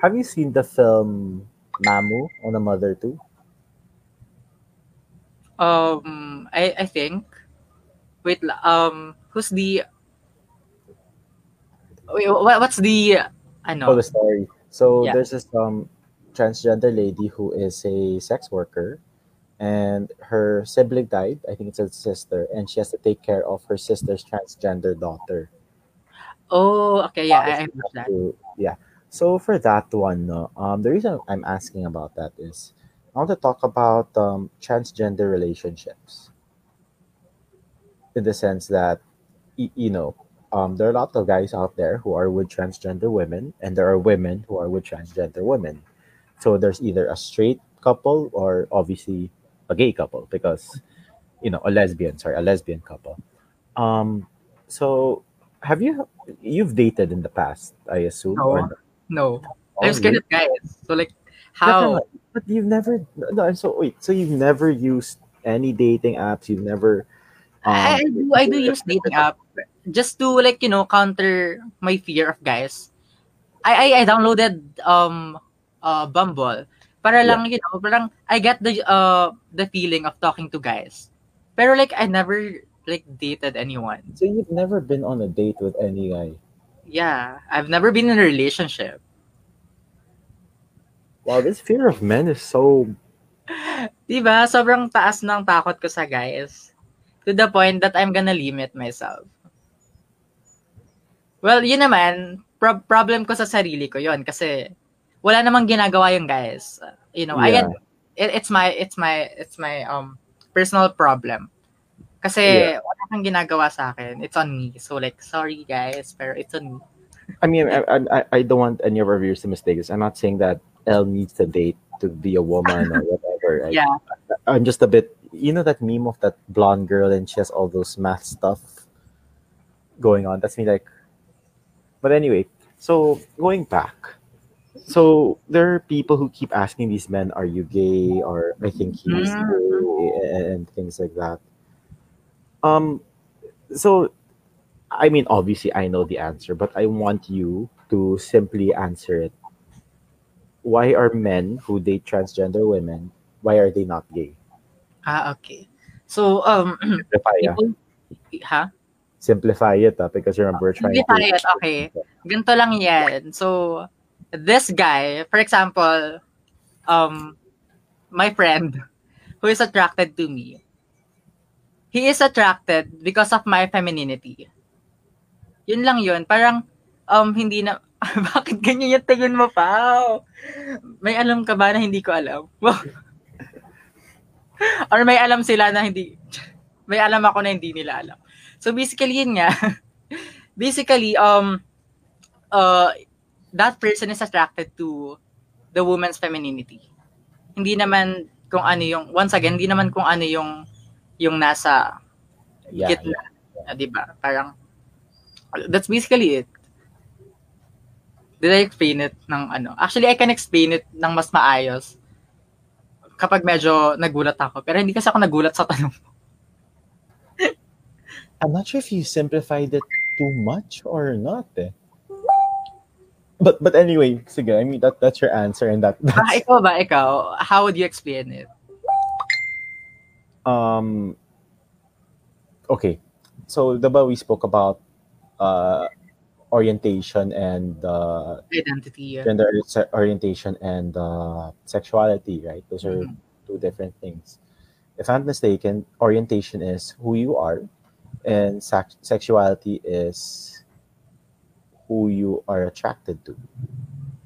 have you seen the film Mamu and a Mother Too? Um, I, I think, wait, um, who's the, wait, what, what's the, ano? Oh, the story. So Yeah. there's this um transgender lady who is a sex worker, and her sibling died. I think it's a sister, and she has to take care of her sister's transgender daughter. Oh, okay, yeah, I, I that. to- yeah. So for that one, no, um, the reason I'm asking about that is I want to talk about um, transgender relationships. In the sense that, you know, um, there are a lot of guys out there who are with transgender women, and there are women who are with transgender women. So there's either a straight couple or obviously a gay couple because, you know, a lesbian. Sorry, a lesbian couple. Um, so have you you've dated in the past? I assume. No. no? Oh, I'm scared of guys. So like, how? But you've never. No, I'm so wait. So you've never used any dating apps. You've never. I, I Um, do I do use dating app just to like, you know, counter my fear of guys, I I, I downloaded um uh Bumble para Yeah. lang, you know, parang I get the uh the feeling of talking to guys. Pero like I never like dated anyone. So you've never been on a date with any guy. Yeah, I've never been in a relationship. Wow, this fear of men is so Diba? Sobrang taas ng takot ko sa guys. To the point that I'm gonna limit myself. Well, yun naman, pro- problem ko sa sarili ko yon kasi wala namang ginagawa yung guys. You know, I Yeah. get, it, it's my it's my it's my um personal problem. Kasi Yeah. wala kang ginagawa sa akin. It's on me. So like, sorry guys, pero it's on me. I mean, I, I, I don't want any of our viewers to mistake this. I'm not saying that Elle needs to date to be a woman or whatever. Yeah. I'm just a bit, you know, that meme of that blonde girl and she has all those math stuff going on. That's me, like. But anyway, so going back, so there are people who keep asking these men, "Are you gay?" or "I think he's Mm. gay," and, and things like that. Um, so I mean, obviously, I know the answer, but I want you to simply answer it. Why are men who date transgender women, why are they not gay? Ah, okay. So, um, Simplify, ah. people, ha? Simplify it, ah, because remember, we're trying Simplify to... it, okay. ganito lang yan. So, this guy, for example, um, my friend who is attracted to me, he is attracted because of my femininity. Yun lang yun. Parang, um, hindi na, bakit ganyan yung tingin mo, Pao? May alam ka ba na hindi ko alam? Or may alam sila na hindi, may alam ako na hindi nila alam. So basically, yun nga. basically, um, uh, that person is attracted to the woman's femininity. Hindi naman kung ano yung, once again, hindi naman kung ano yung, yung nasa Yeah, gitna. Ah, di ba? Parang, that's basically it. Did I explain it ng ano? Actually, I can explain it ng mas maayos kapag medyo nagulat ako. Pero hindi kasi ako nagulat sa tanong. I'm not sure if you simplified it too much or not. Eh. But but anyway, sige, I mean that that's your answer and that Ah, that's, ikaw ba? Ikaw? How would you explain it? Um okay. So diba we spoke about uh orientation and uh Identity. gender orientation and uh sexuality, right? Those are Mhm. two different things. If I'm not mistaken, orientation is who you are and sex- sexuality is who you are attracted to.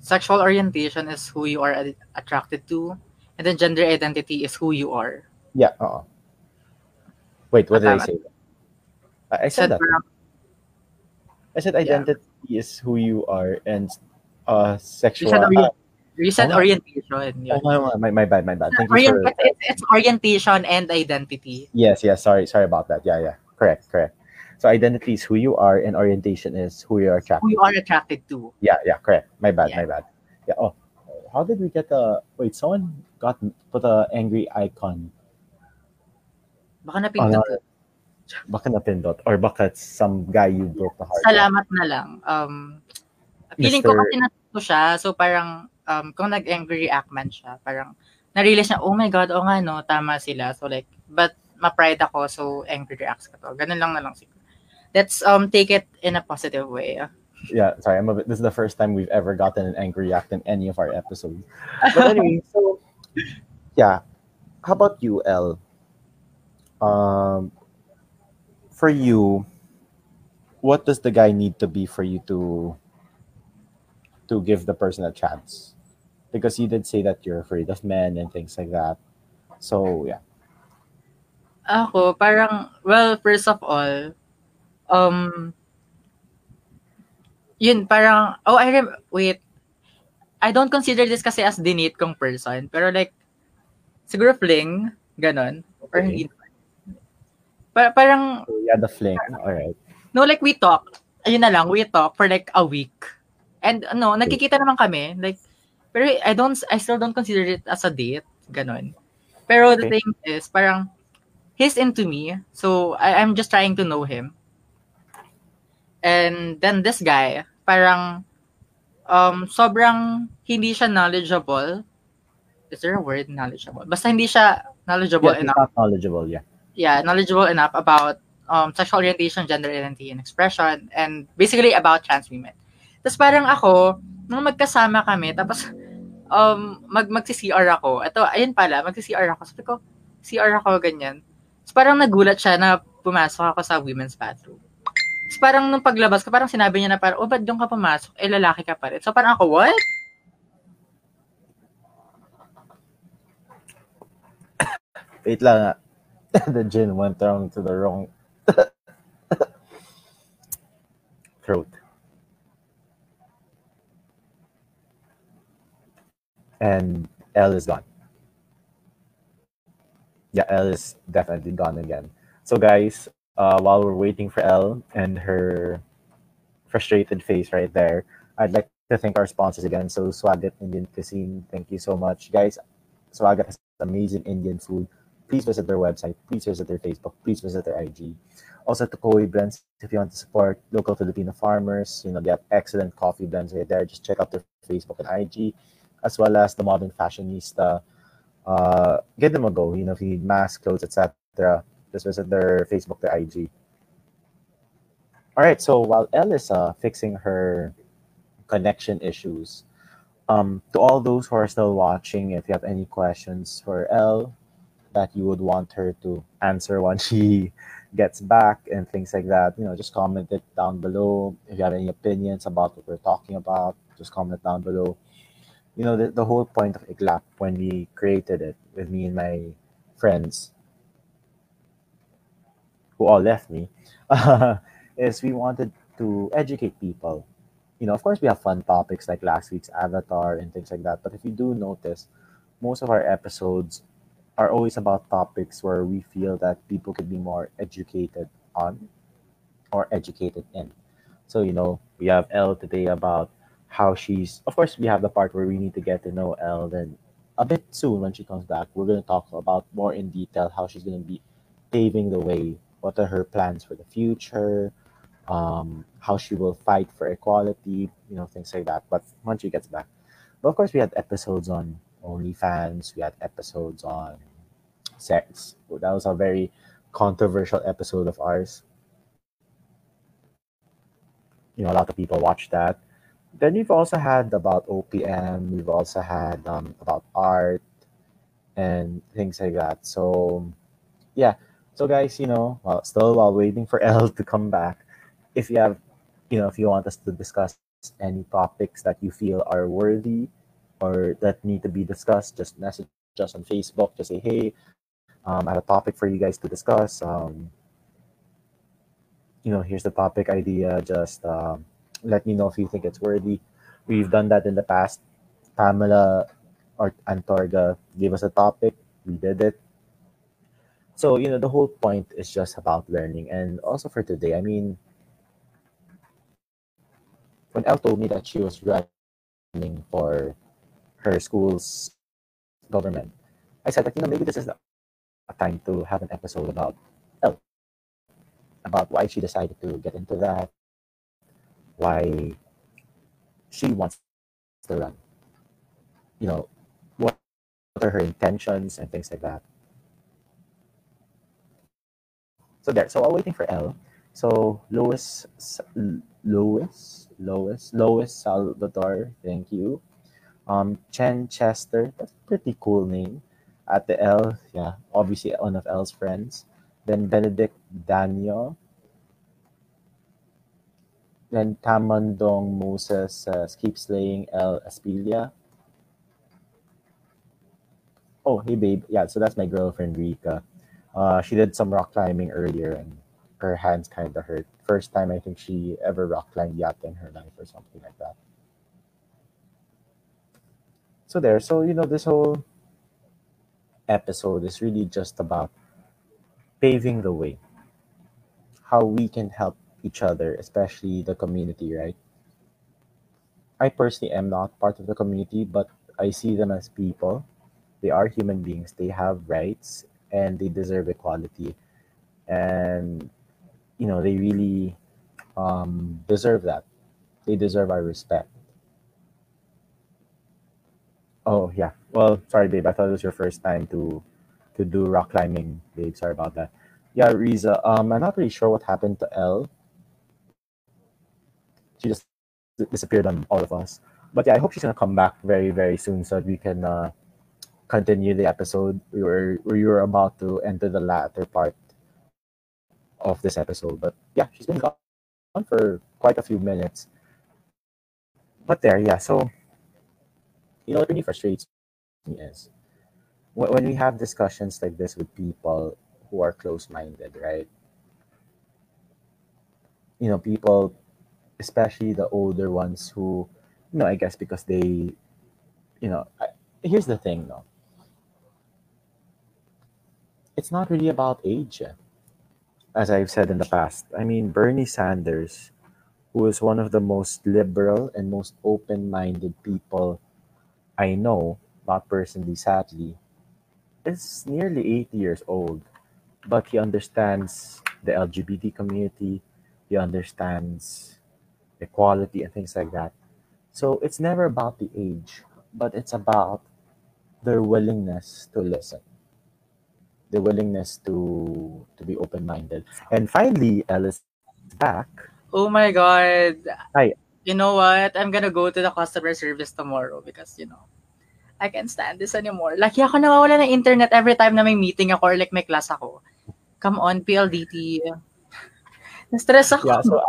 Sexual orientation is who you are ad- attracted to. And then gender identity is who you are. Yeah. Uh-uh. Wait, what did I say? I, I Said said that. I said identity is who you are, and uh, sexual. said orient- ah, You said Oh. orientation. oh, my, my, my bad, my bad. Thank you for. it's, it's orientation and identity. Yes, yes. Sorry, sorry about that. Yeah, yeah. Correct, correct. So identity is who you are, and orientation is who you are attracted. Who you are attracted to. Yeah, yeah. Correct. My bad, Yeah. my bad. Yeah. Oh, how did we get the? Wait, someone got put a angry icon. Baka napindot. Ano? Baka napindot or baka some guy you broke the heart. of. Salamat na lang. Um, feeling ko Mr. kasi natuto siya. So parang, um, kung nag-angry react man siya, parang, na-realize niya, oh my God, oh nga no, tama sila. So like, but ma-pride ako, so angry reacts ka to. Ganun lang na lang siguro. Let's um take it in a positive way. yeah, sorry, I'm a bit, this is the first time we've ever gotten an angry react in any of our episodes. But anyway, so yeah, how about you, El? Um, for you, what does the guy need to be for you to to give the person a chance? Because you did say that you're afraid of men and things like that. So yeah, Ako, parang, well, first of all, um, yun, parang, oh, I rem- wait, I don't consider this kasi as dinate kong person, pero like, siguro fling, ganon, or Okay. hindi. Pa- parang, yeah, the fling. All right. no, like, we talk, ayun na lang, we talk for like a week. And, ano, nagkikita naman kami, like, pero I don't, I still don't consider it as a date, ganon. Pero the thing is, parang, he's into me, so I, I'm just trying to know him. And then this guy, parang um, sobrang hindi siya knowledgeable. Is there a word knowledgeable? Basta hindi siya knowledgeable Yeah, enough. not knowledgeable. Yeah. Yeah, knowledgeable enough about um, sexual orientation, gender identity, and expression, and basically about trans women. Tapos parang ako, nung magkasama kami, tapos um, mag magsi-CR ako. Ito, ayun pala, magsi-CR ako. Sabi ko, CR ako, ganyan. Tapos parang nagulat siya na pumasok ako sa women's bathroom. Tapos parang nung paglabas ko, parang sinabi niya na parang, oh, ba't doon ka pumasok? Eh, lalaki ka pa rin. So parang ako, what? Wait lang. ah. the gin went down to the wrong throat. And L is gone. Yeah, L is definitely gone again. So, guys, uh, while we're waiting for L and her frustrated face right there, I'd like to thank our sponsors again. So, Swagat Indian Cuisine, thank you so much. Guys, Swagat has amazing Indian food. Please visit their website. Please visit their Facebook. Please visit their IG. Also, to Koi Blends, if you want to support local Filipino farmers, you know, they have excellent coffee blends right there. Just check out their Facebook and IG, as well as the Modern Fashionista. Uh, give them a go. You know, if you need masks, clothes, etc., just visit their Facebook, their IG. All right. So while Elle is uh, fixing her connection issues, um, to all those who are still watching, if you have any questions for Elle that you would want her to answer once she gets back and things like that, you know, just comment it down below. If you have any opinions about what we're talking about, just comment down below. You know, the, the whole point of IGLAP when we created it with me and my friends who all left me is we wanted to educate people. You know, of course, we have fun topics like last week's Avatar and things like that. But if you do notice, most of our episodes are always about topics where we feel that people could be more educated on or educated in. So, you know, we have Elle today about how she's, of course, we have the part where we need to get to know Elle. Then, a bit soon when she comes back, we're going to talk about more in detail how she's going to be paving the way. What are her plans for the future? Um, how she will fight for equality, you know, things like that. But once she gets back, but of course, we had episodes on OnlyFans. We had episodes on sex. That was a very controversial episode of ours. You know, a lot of people watched that. Then we've also had about OPM. We've also had um, about art and things like that. So, yeah. So, guys, you know, while still while waiting for L to come back, if you have, you know, if you want us to discuss any topics that you feel are worthy or that need to be discussed, just message us on Facebook. Just say, hey, um, I have a topic for you guys to discuss. Um, you know, here's the topic idea. Just um, let me know if you think it's worthy. We've done that in the past. Pamela or Antorga gave us a topic. We did it. So, you know, the whole point is just about learning. And also for today, I mean, when Elle told me that she was running for her school's government, I said that, you know, maybe this is a time to have an episode about Elle, about why she decided to get into that, why she wants to run. You know, what are her intentions and things like that. So there. So while waiting for L, so Lois, Lois, Lois, Lois Salvador. Thank you. Um, Chen Chester. That's a pretty cool name. At the L, yeah, obviously one of L's friends. Then Benedict Daniel. Then Tamandong Moses uh, slaying El Aspilia. Oh, hey babe. Yeah, so that's my girlfriend Rika. Uh, she did some rock climbing earlier and her hands kind of hurt. First time I think she ever rock climbed yet in her life or something like that. So there. So you know this whole episode is really just about paving the way. How we can help each other, especially the community, right? I personally am not part of the community, but I see them as people. They are human beings. They have rights and they deserve equality. And you know, they really um, deserve that. They deserve our respect. Oh yeah. Well, sorry, babe. I thought it was your first time to to do rock climbing, babe. Sorry about that. Yeah, Riza. Um, I'm not really sure what happened to Elle. She just disappeared on all of us. But yeah, I hope she's gonna come back very, very soon so that we can uh, continue the episode. We were we were about to enter the latter part of this episode, but yeah, she's been gone for quite a few minutes. But there, yeah. So you know, really frustrates me is wh- when we have discussions like this with people who are close-minded, right? You know, people, especially the older ones who, you know, I guess because they, you know, I, here's the thing, though. It's not really about age, eh, as I've said in the past. I mean, Bernie Sanders, who is one of the most liberal and most open-minded people I know, not personally, sadly, is nearly 80 years old, but he understands the LGBT community, he understands equality and things like that. So it's never about the age, but it's about their willingness to listen, the willingness to to be open-minded. And finally, Alice back. Oh my god. Hi. You know what? I'm gonna go to the customer service tomorrow because, you know, I can't stand this anymore. Laki ako nawawala ng internet every time na may meeting ako or like may class ako. Come on, PLDT. Na-stress ako. Yeah, so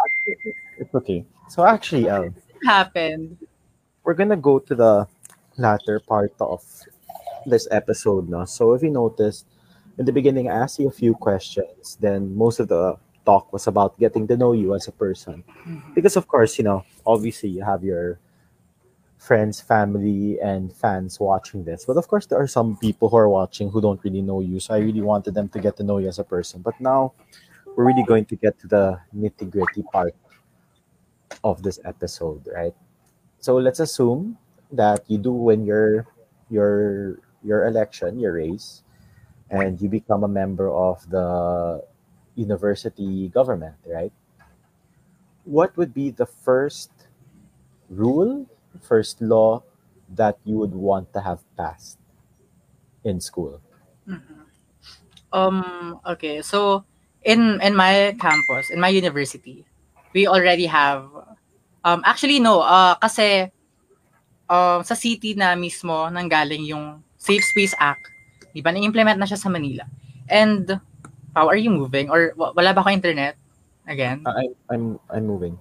it's okay. So actually, El, What happened? we're gonna go to the latter part of this episode now. So if you noticed, in the beginning, I asked you a few questions. Then most of the talk was about getting to know you as a person, mm-hmm. because of course, you know, obviously you have your friends, family, and fans watching this. But of course, there are some people who are watching who don't really know you. So I really wanted them to get to know you as a person. But now we're really going to get to the nitty gritty part of this episode, right? So let's assume that you do win your your your election, your race, and you become a member of the university government, right? What would be the first rule, first law that you would want to have passed in school? Um, okay, so in in my campus, in my university, we already have um actually no, uh kasi um sa city na mismo nanggaling yung Safe Space Act. 'Di? Na-implement na siya sa Manila. And how are you moving or wa- wala ba ako internet? Again? I, I'm I'm moving.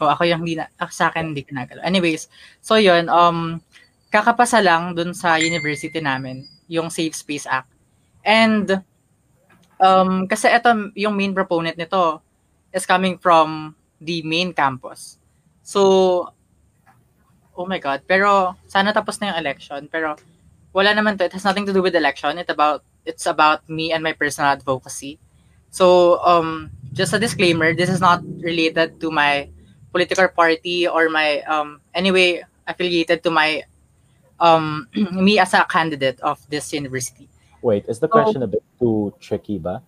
O ako yung hindi na, ako sa akin hindi kinagalaw. Anyways, so yun, um, kakapasa lang dun sa university namin, yung Safe Space Act. And, um, kasi ito, yung main proponent nito is coming from the main campus. So, oh my God, pero sana tapos na yung election, pero wala naman to, it has nothing to do with election, it about, it's about me and my personal advocacy. So, um, just a disclaimer, this is not related to my political party or my um anyway affiliated to my um me as a candidate of this university. Wait, is the question a bit too tricky, ba?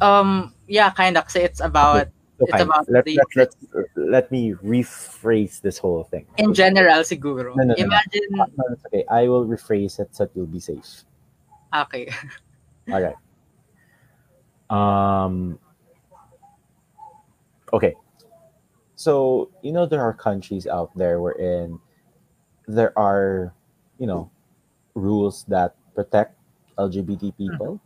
Um yeah, kind of kasi it's about So It's about let, the- let, let, let me rephrase this whole thing. in general siguro. No, no, no, no. Imagine No, it's okay. I will rephrase it so that you'll be safe. Okay. All right. Um. Okay. So you know there are countries out there wherein there are, you know, rules that protect LGBT people,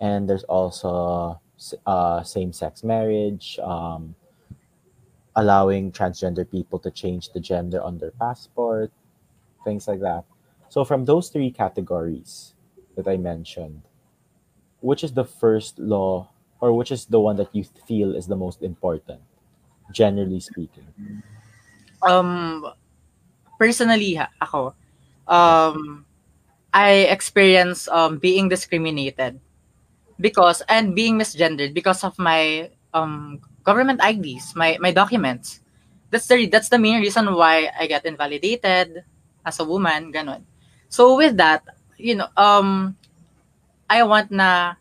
and there's also uh, same-sex marriage, um, allowing transgender people to change the gender on their passport, things like that. So from those three categories that I mentioned, which is the first law or which is the one that you feel is the most important generally speaking Um personally ha, ako um I experience um being discriminated because and being misgendered because of my um government IDs, my my documents. That's the that's the main reason why I get invalidated as a woman, ganon. So with that, you know, um I want na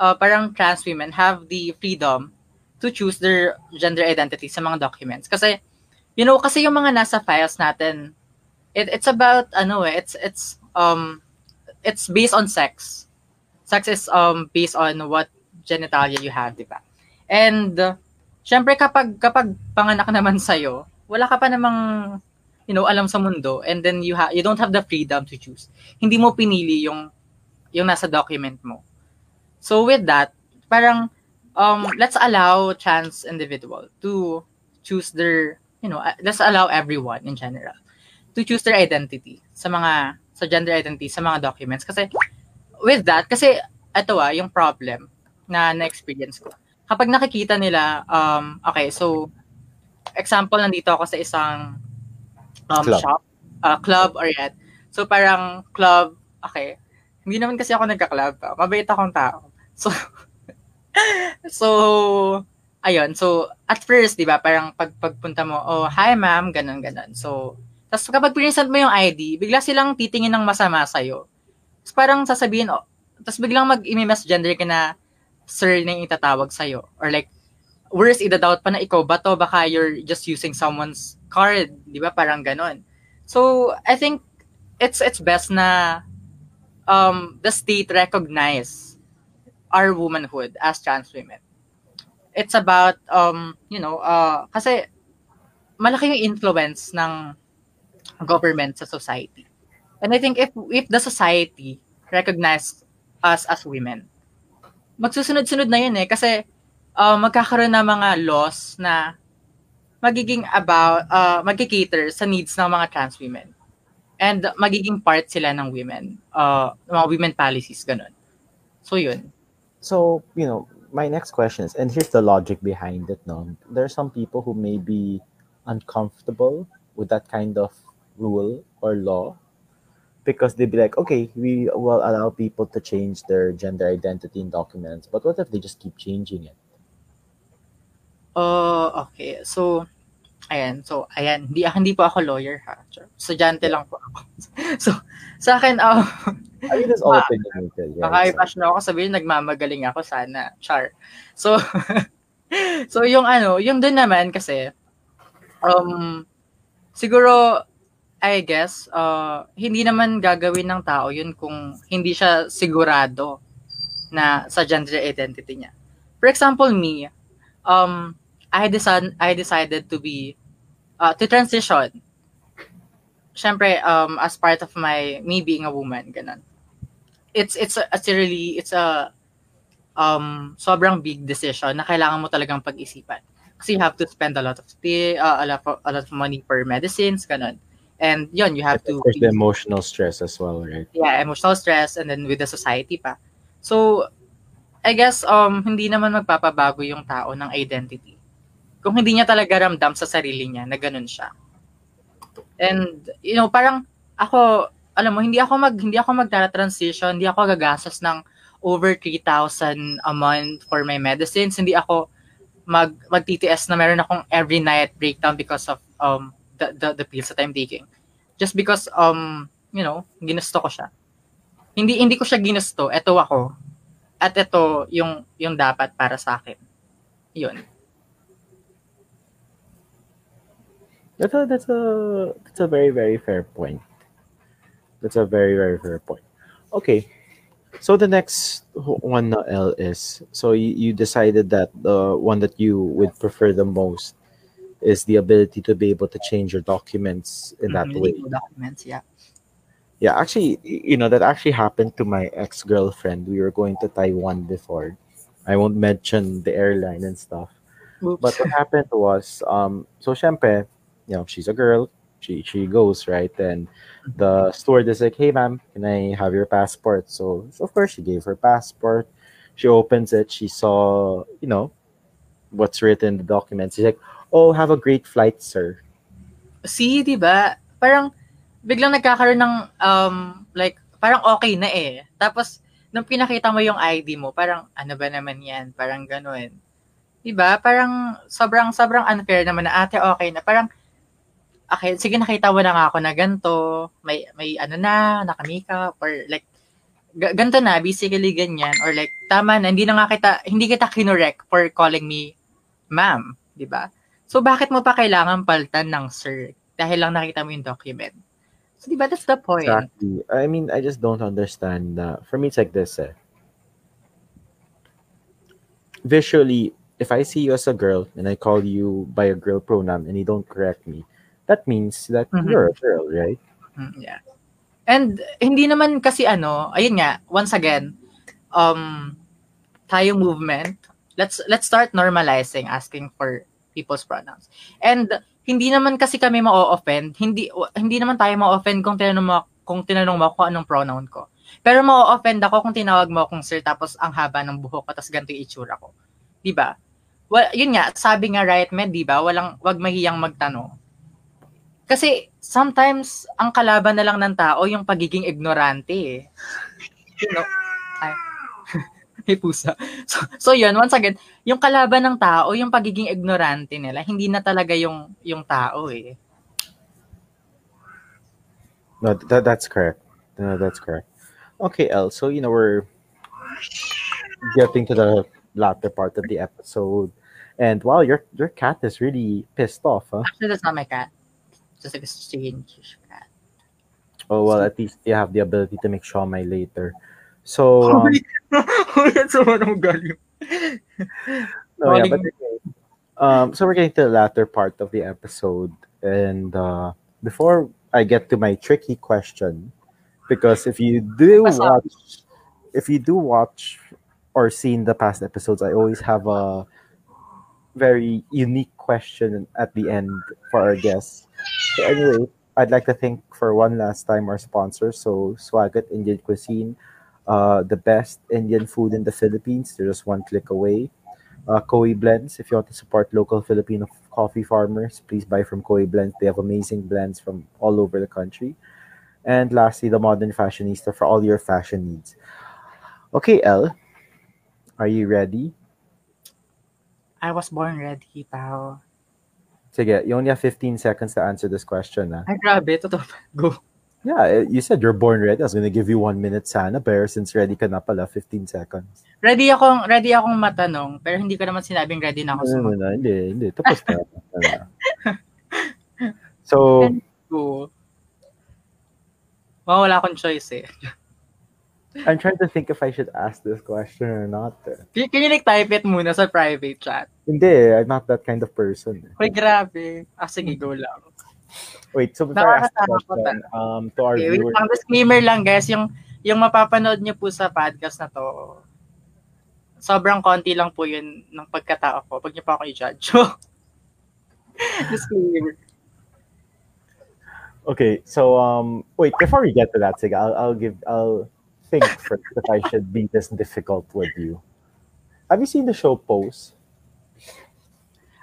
uh, parang trans women have the freedom to choose their gender identity sa mga documents. Kasi, you know, kasi yung mga nasa files natin, it, it's about, ano eh, it's, it's, um, it's based on sex. Sex is um based on what genitalia you have, di ba? And, uh, syempre kapag, kapag panganak naman sa'yo, wala ka pa namang, you know, alam sa mundo, and then you, ha- you don't have the freedom to choose. Hindi mo pinili yung, yung nasa document mo. So with that, parang, um, let's allow trans individual to choose their, you know, uh, let's allow everyone in general to choose their identity sa mga, sa gender identity, sa mga documents. Kasi, with that, kasi, ito ah, yung problem na na-experience ko. Kapag nakikita nila, um, okay, so, example, nandito ako sa isang um, Club. shop, uh, club or yet. So, parang club, okay, hindi naman kasi ako nagka-club. Mabait akong tao. So, so, ayun. So, at first, di ba, parang pag, pagpunta mo, oh, hi ma'am, ganun, ganun. So, tapos kapag present mo yung ID, bigla silang titingin ng masama sa'yo. Tapos parang sasabihin, oh, tapos biglang mag-imimes gender ka na sir na yung itatawag sa'yo. Or like, worse, idadoubt pa na ikaw ba to? Baka you're just using someone's card. Di ba? Parang ganon. So, I think it's it's best na um, the state recognize our womanhood as trans women. It's about, um, you know, uh, kasi malaki yung influence ng government sa society. And I think if if the society recognize us as women, magsusunod-sunod na yun eh. Kasi uh, magkakaroon ng mga laws na magiging about, uh, magkikater sa needs ng mga trans women. And magiging part sila ng women, uh, mga women policies, ganun. So yun. So, you know, my next question is, and here's the logic behind it. No, there are some people who may be uncomfortable with that kind of rule or law because they'd be like, okay, we will allow people to change their gender identity in documents, but what if they just keep changing it? Oh, okay. So, ayan. So, ayan. Hindi, hindi po ako lawyer, ha? Estudyante lang po ako. so, sa akin, uh, I mean, it's all Ah, opinionated. baka i-bash na ako sabihin, nagmamagaling ako sana. Char. So, so yung ano, yung dun naman kasi, um, siguro, I guess, uh, hindi naman gagawin ng tao yun kung hindi siya sigurado na sa gender identity niya. For example, me, um, I decided, I decided to be, uh, to transition. Siyempre, um, as part of my, me being a woman, ganun. It's, it's, a, it's a really, it's a, um, sobrang big decision na kailangan mo talagang pag-isipan. Kasi you have to spend a lot of, uh, a, lot of, a lot of money for medicines, ganun. And yun, you have to There's the emotional stress as well, right? yeah, emotional stress and then with the society pa. So, I guess um hindi naman magpapabago yung tao ng identity. Kung hindi niya talaga ramdam sa sarili niya na ganun siya. And you know, parang ako alam mo, hindi ako mag hindi ako magta-transition, hindi ako gagastos ng over 3,000 a month for my medicines. Hindi ako mag mag-TTS na meron akong every night breakdown because of um the, the the pills that I'm taking. Just because um you know, ginusto ko siya. Hindi hindi ko siya ginusto, eto ako. At ito yung yung dapat para sa akin. 'Yun. That's a that's a that's a very very fair point. That's a very very fair point. Okay, so the next one L is so you, you decided that the one that you would prefer the most is the ability to be able to change your documents in that Mhm, way. documents, yeah. Yeah, actually, you know that actually happened to my ex girlfriend. We were going to Taiwan before. I won't mention the airline and stuff. Oops. But what happened was, um, so syempre, you know, she's a girl. She she goes right, and the stewardess is like, "Hey, ma'am, can I have your passport?" So of course she gave her passport. She opens it. She saw, you know, what's written in the documents She's like, "Oh, have a great flight, sir." See, 'di ba? Parang biglang nagkakaroon ng um like parang okay na eh. Tapos nung pinakita mo yung ID mo, parang ano ba naman 'yan? Parang ganoon. 'Di ba? Parang sobrang sobrang unfair naman na ate okay na. Parang okay, sige nakita mo na nga ako na ganto, may may ano na, naka-makeup or like ga- ganito na basically ganyan or like tama na hindi na nga kita hindi kita kinorek for calling me ma'am, di ba? So, bakit mo pa kailangan paltan ng sir? Dahil lang nakita mo yung document. So, di ba, that's the point. Exactly. I mean, I just don't understand. Uh, for me, it's like this. Eh. Visually, if I see you as a girl and I call you by a girl pronoun and you don't correct me, that means that Mhm. you're a girl, right? Mm, yeah. And hindi naman kasi ano, ayun nga, once again, um tayo movement, let's let's start normalizing asking for people's pronouns. And hindi naman kasi kami ma-offend, hindi hindi naman tayo ma-offend kung tinanong mo kung tinanong mo kung anong pronoun ko. Pero ma-offend ako kung tinawag mo akong sir tapos ang haba ng buhok ko tapos ganito yung itsura ko. 'Di ba? Well, yun nga, sabi nga right med, 'di ba? Walang wag mahiyang magtanong. Kasi sometimes ang kalaban na lang ng tao yung pagiging ignorante eh. You know? Ay. May pusa. So, so yun, once again, yung kalaban ng tao, yung pagiging ignorante nila, hindi na talaga yung yung tao eh. No, that, that's correct. No, that's correct. Okay, El. So you know we're getting to the latter part of the episode, and wow, your your cat is really pissed off, huh? Actually, that's not my cat. Just like a strange cat. Oh well, at least you have the ability to make siomai later. So um, That's no, yeah, but anyway, um, so we're getting to the latter part of the episode, and uh, before I get to my tricky question, because if you do watch, if you do watch or seen the past episodes, I always have a very unique question at the end for our guests. So anyway, I'd like to thank for one last time our sponsor, so Swagat Indian Cuisine, uh, the best Indian food in the Philippines. They're just one click away. Uh, Koi Blends, if you want to support local Filipino coffee farmers, please buy from Koi Blends. They have amazing blends from all over the country. And lastly, the Modern Fashionista for all your fashion needs. Okay, L, are you ready? I was born ready, pao. Sige, you only have 15 seconds to answer this question. ah. Ay, grabe. Totoo pa. Go. Yeah, eh, you said you're born ready. I was gonna give you one minute sana, pero since ready ka na pala, 15 seconds. Ready akong, ready akong matanong, pero hindi ko naman sinabing ready na ako No, no, hindi, hindi. Tapos na. So. Oh, wala akong choice eh. I'm trying to think if I should ask this question or not. eh. Can can you like type it muna sa private chat? Hindi, I'm not that kind of person. eh. Uy, grabe. Ah, sige, go lang. Wait, so before I ask the question, um, to our Okay, wait viewers, lang. Disclaimer lang, guys. Yung, yung mapapanood nyo po sa podcast na to, sobrang konti lang po yun ng pagkatao ko. Pag nyo pa ako i-judge. Disclaimer. okay, so um, wait, before we get to that, sige, I'll, I'll give, I'll think first if I should be this difficult with you. Have you seen the show Pose?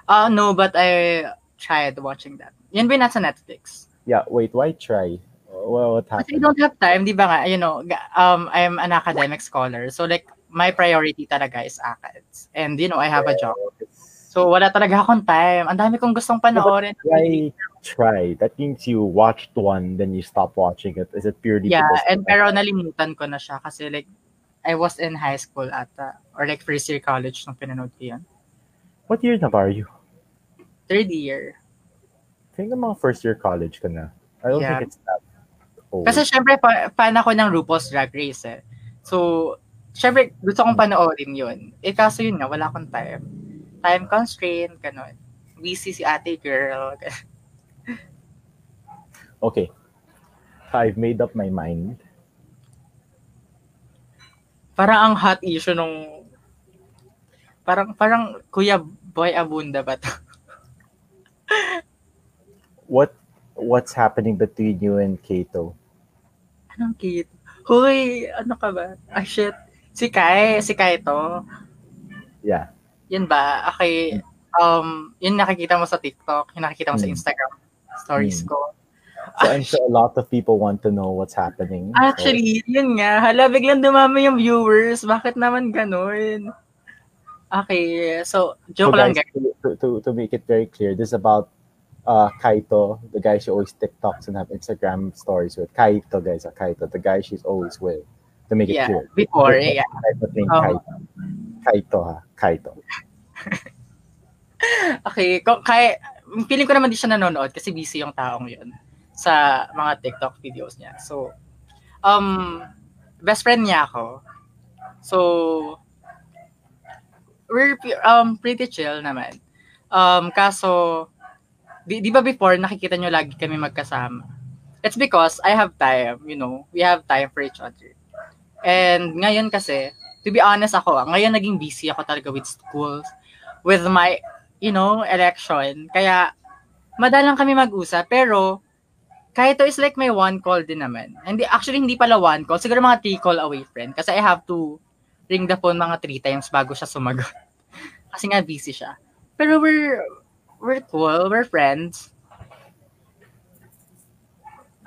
Uh, no, but I tried watching that. Yan ba yung nasa Netflix? Yeah, wait, why try? Well, what Kasi I don't have time, di ba nga, you know, um, I'm an academic scholar. So like, my priority talaga is ACADS. And you know, I have a job. So wala talaga akong time. Ang dami kong gustong panoorin. Why try? That means you watched one, then you stop watching it. Is it purely Yeah, and pero nalimutan ko na siya kasi like, I was in high school ata. Or like first year college nung pinanood ko yun. what year na ba are you? Third year. I think mga first year college ka na. I don't Yeah. think it's that old. Kasi syempre, pa- fan ako ng RuPaul's Drag Race eh. So, syempre, gusto kong panoorin yun. Eh, kaso yun nga, wala akong time. Time constraint, ganun. Busy si ate girl. Okay. I've made up my mind. Parang ang hot issue nung... Parang, parang Kuya Boy Abunda ba to? What what's happening between you and Kato? Anong cute? Hoy, ano ka ba? Ah, shit. Si Kai, si Kai to. Yeah. Yun ba? Okay. Um, yun nakikita mo sa TikTok, yun nakikita mo sa Hmm. Instagram stories Hmm. ko. So I'm sure a lot of people want to know what's happening. So, Actually, yun nga. Hala, biglang dumami yung viewers. Bakit naman ganun? Okay, so, so joke lang guys, to, to, to make it very clear, this is about uh, Kaito, the guy she always TikToks and have Instagram stories with. Kaito, guys, uh, Kaito, the guy she's always with. To make it Yeah, clear. before, yeah. Of name, Oh. Kaito. Kaito, ha? Kaito. Okay, kung kaya, feeling ko naman di siya nanonood kasi busy yung taong yun sa mga TikTok videos niya. So, um, best friend niya ako. So, we're um, pretty chill naman. Um, kaso, di, di ba before nakikita nyo lagi kami magkasama? It's because I have time, you know, we have time for each other. And ngayon kasi, to be honest ako, ngayon naging busy ako talaga with school, with my, you know, election. Kaya, madalang kami mag-usap. Pero, kahit to is like my one call din naman. Hindi, actually, hindi pala one call. Siguro mga three call away friend. Kasi I have to ring the phone mga three times bago siya sumagot. Kasi nga busy siya. Pero we're, we're cool. We're friends.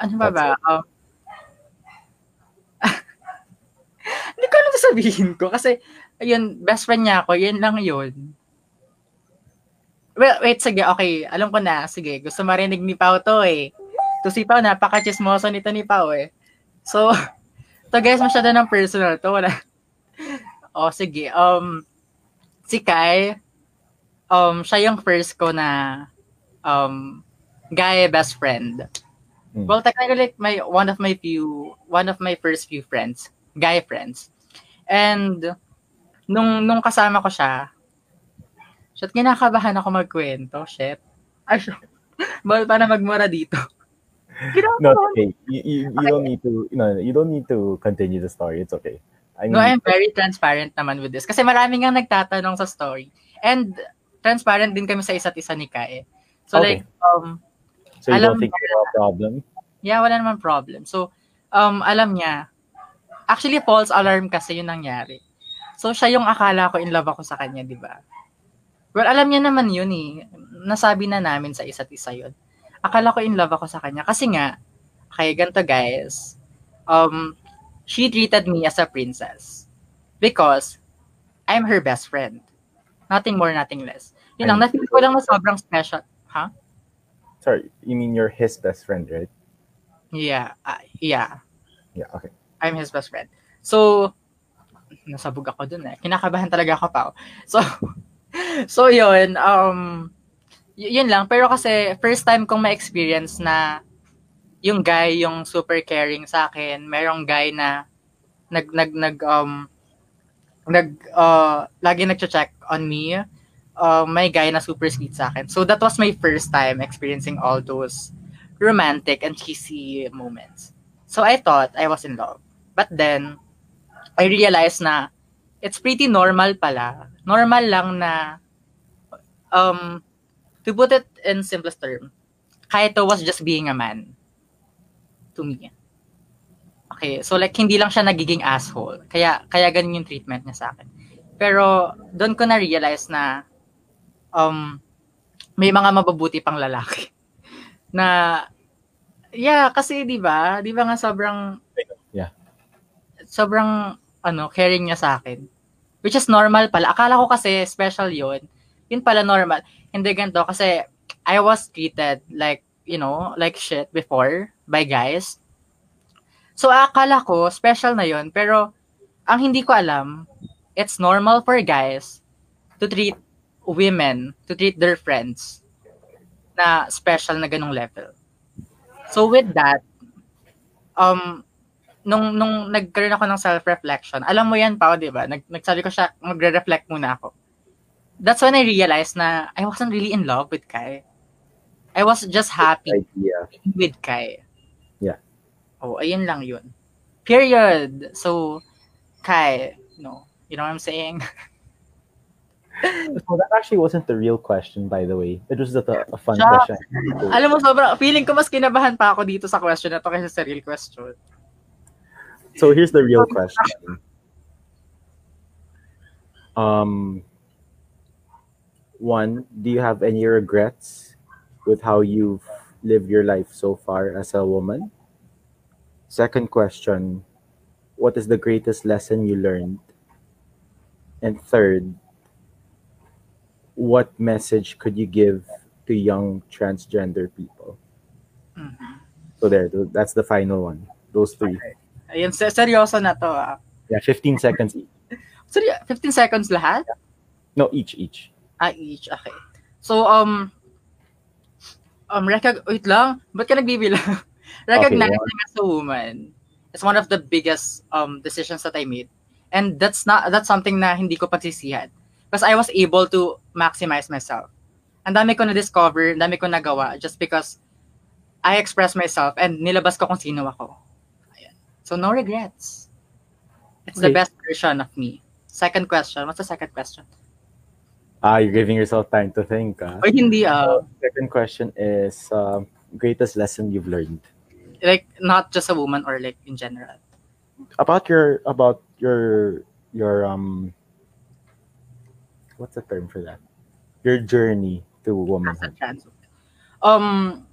Ano ba ba? Uh, hindi ko alam sabihin ko. Kasi, ayun, best friend niya ako. Yun lang yun. Well, wait, sige, okay. Alam ko na. Sige, gusto marinig ni Pao to eh. To si Pao, napaka-chismoso nito ni Pao eh. So, to guys, masyado ng personal to. Wala. O, oh, sige. Um, si Kai, um, siya yung first ko na um, guy best friend. Hmm. Well, technically, my one of my few, one of my first few friends, guy friends. And nung nung kasama ko siya, shit, kinakabahan ako magkwento, shit. Ay, bawal pa na magmura dito. No, it's okay. You, you, you okay. don't need to, you know, you don't need to continue the story. It's okay. I mean, no, I'm very transparent naman with this. Kasi maraming nga nagtatanong sa story. And transparent din kami sa isa't isa ni Kae. So okay. like, um, So you alam don't think niya, a problem? Yeah, wala naman problem. So, um, alam niya, actually false alarm kasi yung nangyari. So, siya yung akala ko in love ako sa kanya, di ba? Well, alam niya naman yun eh. Nasabi na namin sa isa't isa yun. Akala ko in love ako sa kanya. Kasi nga, okay, ganito guys, um, she treated me as a princess. Because, I'm her best friend. Nothing more, nothing less. Yun lang, na-feel ko lang na sobrang special. Ha? Huh? Sorry, you mean you're his best friend, right? Yeah, uh, yeah. Yeah, okay. I'm his best friend. So, nasabog ako dun eh. Kinakabahan talaga ako pa. So, so yun, um, y- yun lang. Pero kasi, first time kong ma-experience na yung guy yung super caring sa akin. Merong guy na nag, nag, nag, um, nag, uh, lagi nag-check on me uh, may guy na super sweet sa akin. So that was my first time experiencing all those romantic and cheesy moments. So I thought I was in love. But then, I realized na it's pretty normal pala. Normal lang na, um, to put it in simplest term, Kaito was just being a man to me. Okay, so like hindi lang siya nagiging asshole. Kaya kaya ganun yung treatment niya sa akin. Pero doon ko na realize na um, may mga mababuti pang lalaki. Na, yeah, kasi di ba, di ba nga sobrang, yeah. sobrang, ano, caring niya sa akin. Which is normal pala. Akala ko kasi special yun. Yun pala normal. Hindi ganito kasi I was treated like, you know, like shit before by guys. So akala ko special na yun. Pero ang hindi ko alam, it's normal for guys to treat women to treat their friends na special na ganong level. So with that, um, nung, nung nagkaroon ako ng self-reflection, alam mo yan, Pao, di ba? Nag, nagsabi ko siya, magre-reflect muna ako. That's when I realized na I wasn't really in love with Kai. I was just happy with Kai. Yeah. Oh, ayun lang yun. Period. So, Kai, no. You know what I'm saying? so that actually wasn't the real question, by the way. It was just a, a fun Shock. question. Alam mo, sobrang, feeling ko mas kinabahan pa ako dito sa question na to kaysa sa real question. So here's the real question. Um, one, do you have any regrets with how you've lived your life so far as a woman? Second question, what is the greatest lesson you learned? And third, what message could you give to young transgender people? Mm-hmm. So there, that's the final one. Those three. Okay. Ayun, seryoso na to ah. Yeah, 15 seconds each. Seryo, 15 seconds lahat? No, each, each. Each. Okay. So, um, um, recog- wait lang, ba't ka nagbibilang? Recognizing Okay, as a woman is one of the biggest um decisions that I made. And that's not, that's something na hindi ko pagsisihan. Because I was able to maximize myself. Ang dami ko na-discover, ang dami ko nagawa just because I expressed myself and nilabas ko kung sino ako. Ayan. So, no regrets. It's the Okay. best version of me. Second question. What's the second question? Ah, you're giving yourself time to think. Ah. Or hindi, uh, Second question is uh, greatest lesson you've learned like, not just a woman or like in general. about your about your your um what's the term for that? Your journey to as a womanhood. trans woman. Um,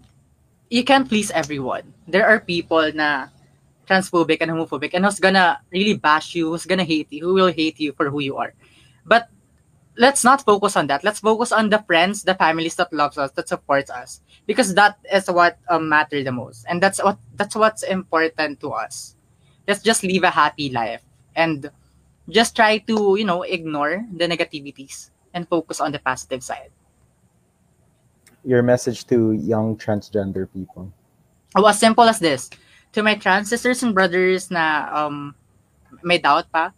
you can't please everyone. There are people na transphobic and homophobic and who's gonna really bash you, who's gonna hate you, who will hate you for who you are. But let's not focus on that. Let's focus on the friends, the families that loves us, that supports us, because that is what um, matter the most, and that's what that's what's important to us. Let's just live a happy life and just try to you know ignore the negativities and focus on the positive side. Your message to young transgender people. Oh, as simple as this. To my trans sisters and brothers na um, may doubt pa,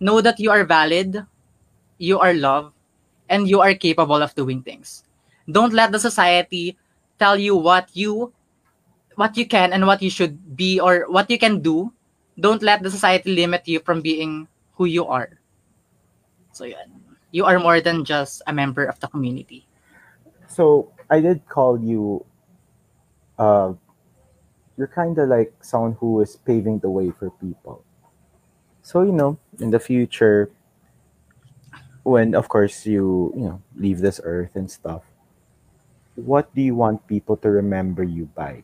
know that you are valid, you are loved, and you are capable of doing things. Don't let the society tell you what you what you can and what you should be or what you can do. Don't let the society limit you from being who you are. So yan. You are more than just a member of the community. So I did call you. Uh, you're kind of like someone who is paving the way for people. So you know, in the future, when of course you you know leave this earth and stuff, what do you want people to remember you by,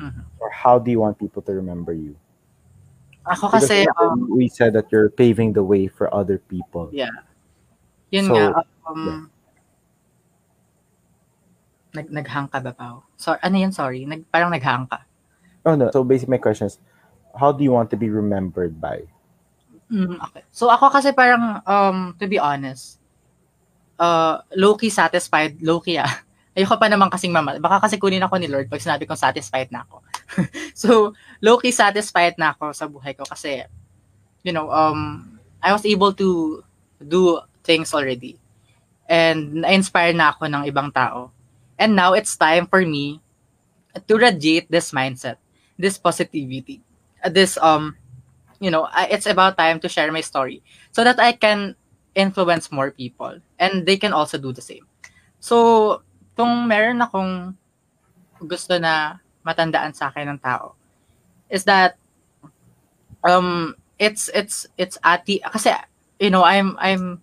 Mhm. or how do you want people to remember you? Ako kasi, um, we said that you're paving the way for other people. Yeah. Yun So, nga, um, nag naghang ka ba Pao? Sorry, ano yun, sorry? Nag, parang naghang ka. Oh no. So basically, my question is, how do you want to be remembered by? Mm, okay. So ako kasi parang, um, to be honest, uh, low-key satisfied, low-key ah. Ayoko pa naman kasing mama. Baka kasi kunin ako ni Lord pag sinabi kong satisfied na ako. so, low-key satisfied na ako sa buhay ko kasi, you know, um, I was able to do things already. And na-inspire na ako ng ibang tao. And now it's time for me to radiate this mindset, this positivity, uh, this um you know, it's about time to share my story so that I can influence more people and they can also do the same. So, kung meron akong gusto na matandaan sa akin ng tao is that um it's it's it's ati kasi you know I'm I'm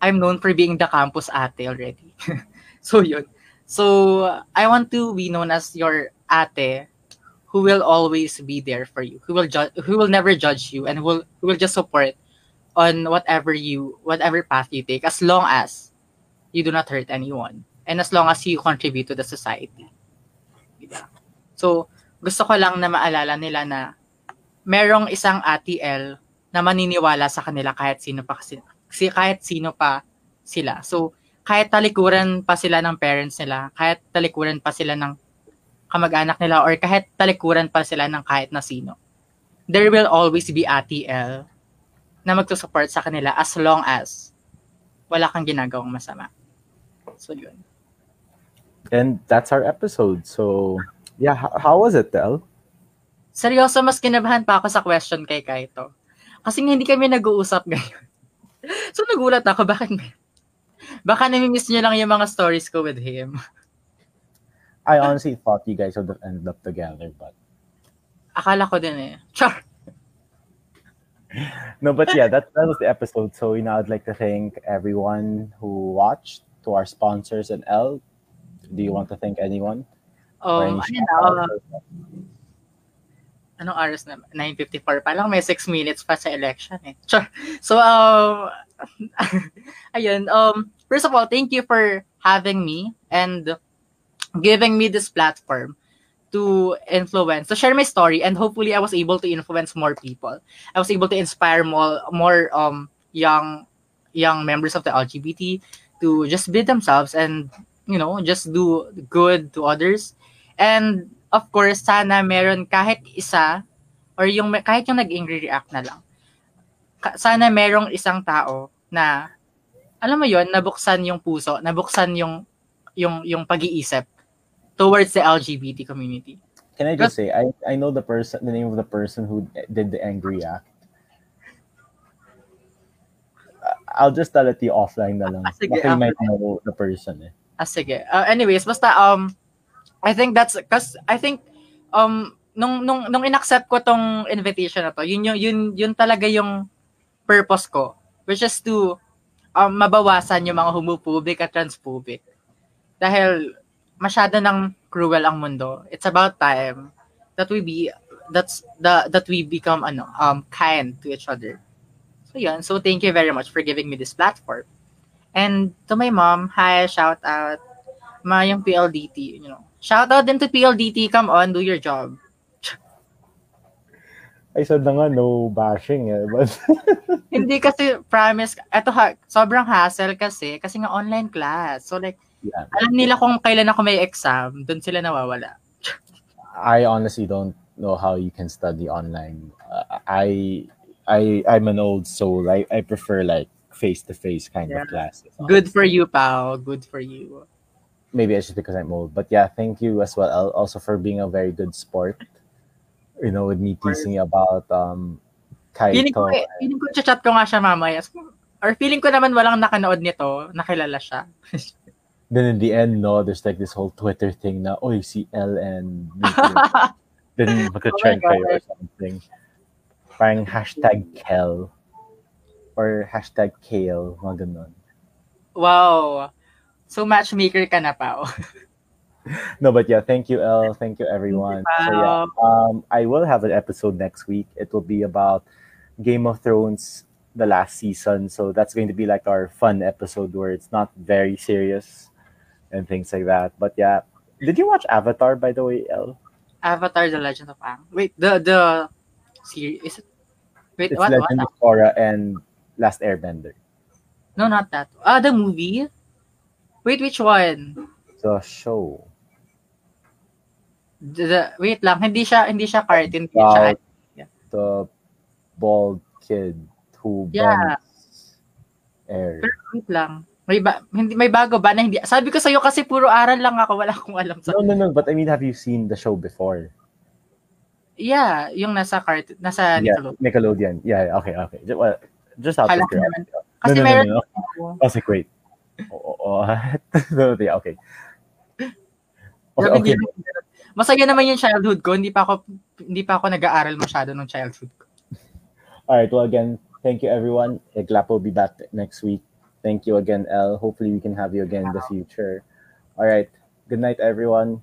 I'm known for being the campus ate already. so yun. So I want to be known as your ate who will always be there for you, who will judge, who will never judge you, and will who will just support on whatever you whatever path you take, as long as you do not hurt anyone, and as long as you contribute to the society. Diba? So gusto ko lang na maalala nila na merong isang ATL na maniniwala sa kanila kahit sino pa kasi si- kahit sino pa sila. So kahit talikuran pa sila ng parents nila, kahit talikuran pa sila ng kamag-anak nila or kahit talikuran pa sila ng kahit na sino. There will always be ATL na magsusupport sa kanila as long as wala kang ginagawang masama. So, yun. And that's our episode. So yeah, how, how was it, Del? Seryoso, mas kinabahan pa ako sa question kay Kaito. Kasi nga hindi kami nag-uusap ngayon. so, nagulat ako, bakit may... Baka namimiss niyo lang yung mga stories ko with him. I honestly thought you guys would have ended up together, but Akala ko din eh. Char! no, but yeah, that that was the episode. So you know, I'd like to thank everyone who watched, to our sponsors and L. Do you want to thank anyone? Um, any na, shout-outs? anong oras na? 9.54 pa lang, may 6 minutes pa sa election eh. Char. So, um, ayun, um, first of all, thank you for having me and giving me this platform to influence, to share my story, and hopefully I was able to influence more people. I was able to inspire more, more um, young, young members of the LGBT to just be themselves and you know just do good to others. And of course sana meron kahit isa or yung kahit yung nag-angry react na lang. Sana merong isang tao na alam mo yon nabuksan yung puso nabuksan yung yung yung pag-iisip towards the LGBT community Can I just say I I know the person the name of the person who did the angry act. I'll just tell it you offline na lang. Ah, sige, Baka might know the person eh. Ah, sige. Uh, anyways, basta, um, I think that's, cause I think, um, nung, nung, nung inaccept ko tong invitation na to, yun, yun, yun, yun talaga yung purpose ko, which is to, um, mabawasan yung mga homophobic at transphobic. Dahil, masyado ng cruel ang mundo. It's about time that we be, that's, the, that we become, ano, um, kind to each other. So, yun. So, thank you very much for giving me this platform. And to my mom, hi, shout out. Ma, yung PLDT, you know. Shout out din to PLDT, come on, do your job. I said na nga no bashing eh. But Hindi kasi, promise, eto ha, sobrang hassle kasi, kasi nga online class. So like, yeah, alam nila kung kailan ako may exam, doon sila nawawala. I honestly don't know how you can study online. Uh, I I I'm an old soul. I I prefer like face to face kind Yeah. of classes. Good for you, pal. Good for you. maybe it's just because I'm old. But yeah, thank you as well Al, also for being a very good sport. You know, with me teasing about um Feeling ko, Kaito. eh, feeling ko, chat ko nga siya mamaya. Or feeling ko naman walang nakanood nito, nakilala siya. Then in the end, no, there's like this whole Twitter thing now. oh, si L and then magka-trend Oh kayo or something. Parang hashtag Kel or hashtag Kale, mga ganun. wow. So matchmaker ka na, pao. No, but yeah, thank you, L. Thank you, everyone. So yeah, um, I will have an episode next week. It will be about Game of Thrones, the last season. So that's going to be like our fun episode where it's not very serious and things like that. But yeah, did you watch Avatar by the way, El? Avatar: The Legend of Aang. Wait, the the series is it? Wait, It's what? Legend what? of Korra and Last Airbender. No, not that. Ah, the movie. Wait, which one? The show. The, the- wait lang, hindi siya hindi siya cartoon, hindi siya About the bald kid who Yeah. air. Pero wait lang. May ba, hindi may bago ba na hindi? Sabi ko sa iyo kasi puro aral lang ako, wala akong alam sa. No, no, no. But I mean, have you seen the show before? Yeah, yung nasa cartoon, nasa Yeah, Nickelodeon. Nickelodeon. Yeah, okay, okay. Just, well, just out naman. curiosity. Kasi no, no, meron no, no. I was like, wait. Oh, oh, no, yeah, okay. Okay, okay. Masaya naman yung childhood ko, hindi pa ako hindi pa ako nag-aaral masyado ng childhood ko. All right. Well, again, thank you, everyone. Eglap will be back next week. Thank you again, El. Hopefully, we can have you again in the future. All right. Good night, everyone.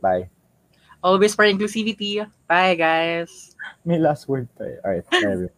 Bye. Always for inclusivity. Bye guys. May last word pa eh. All right. Bye, everyone.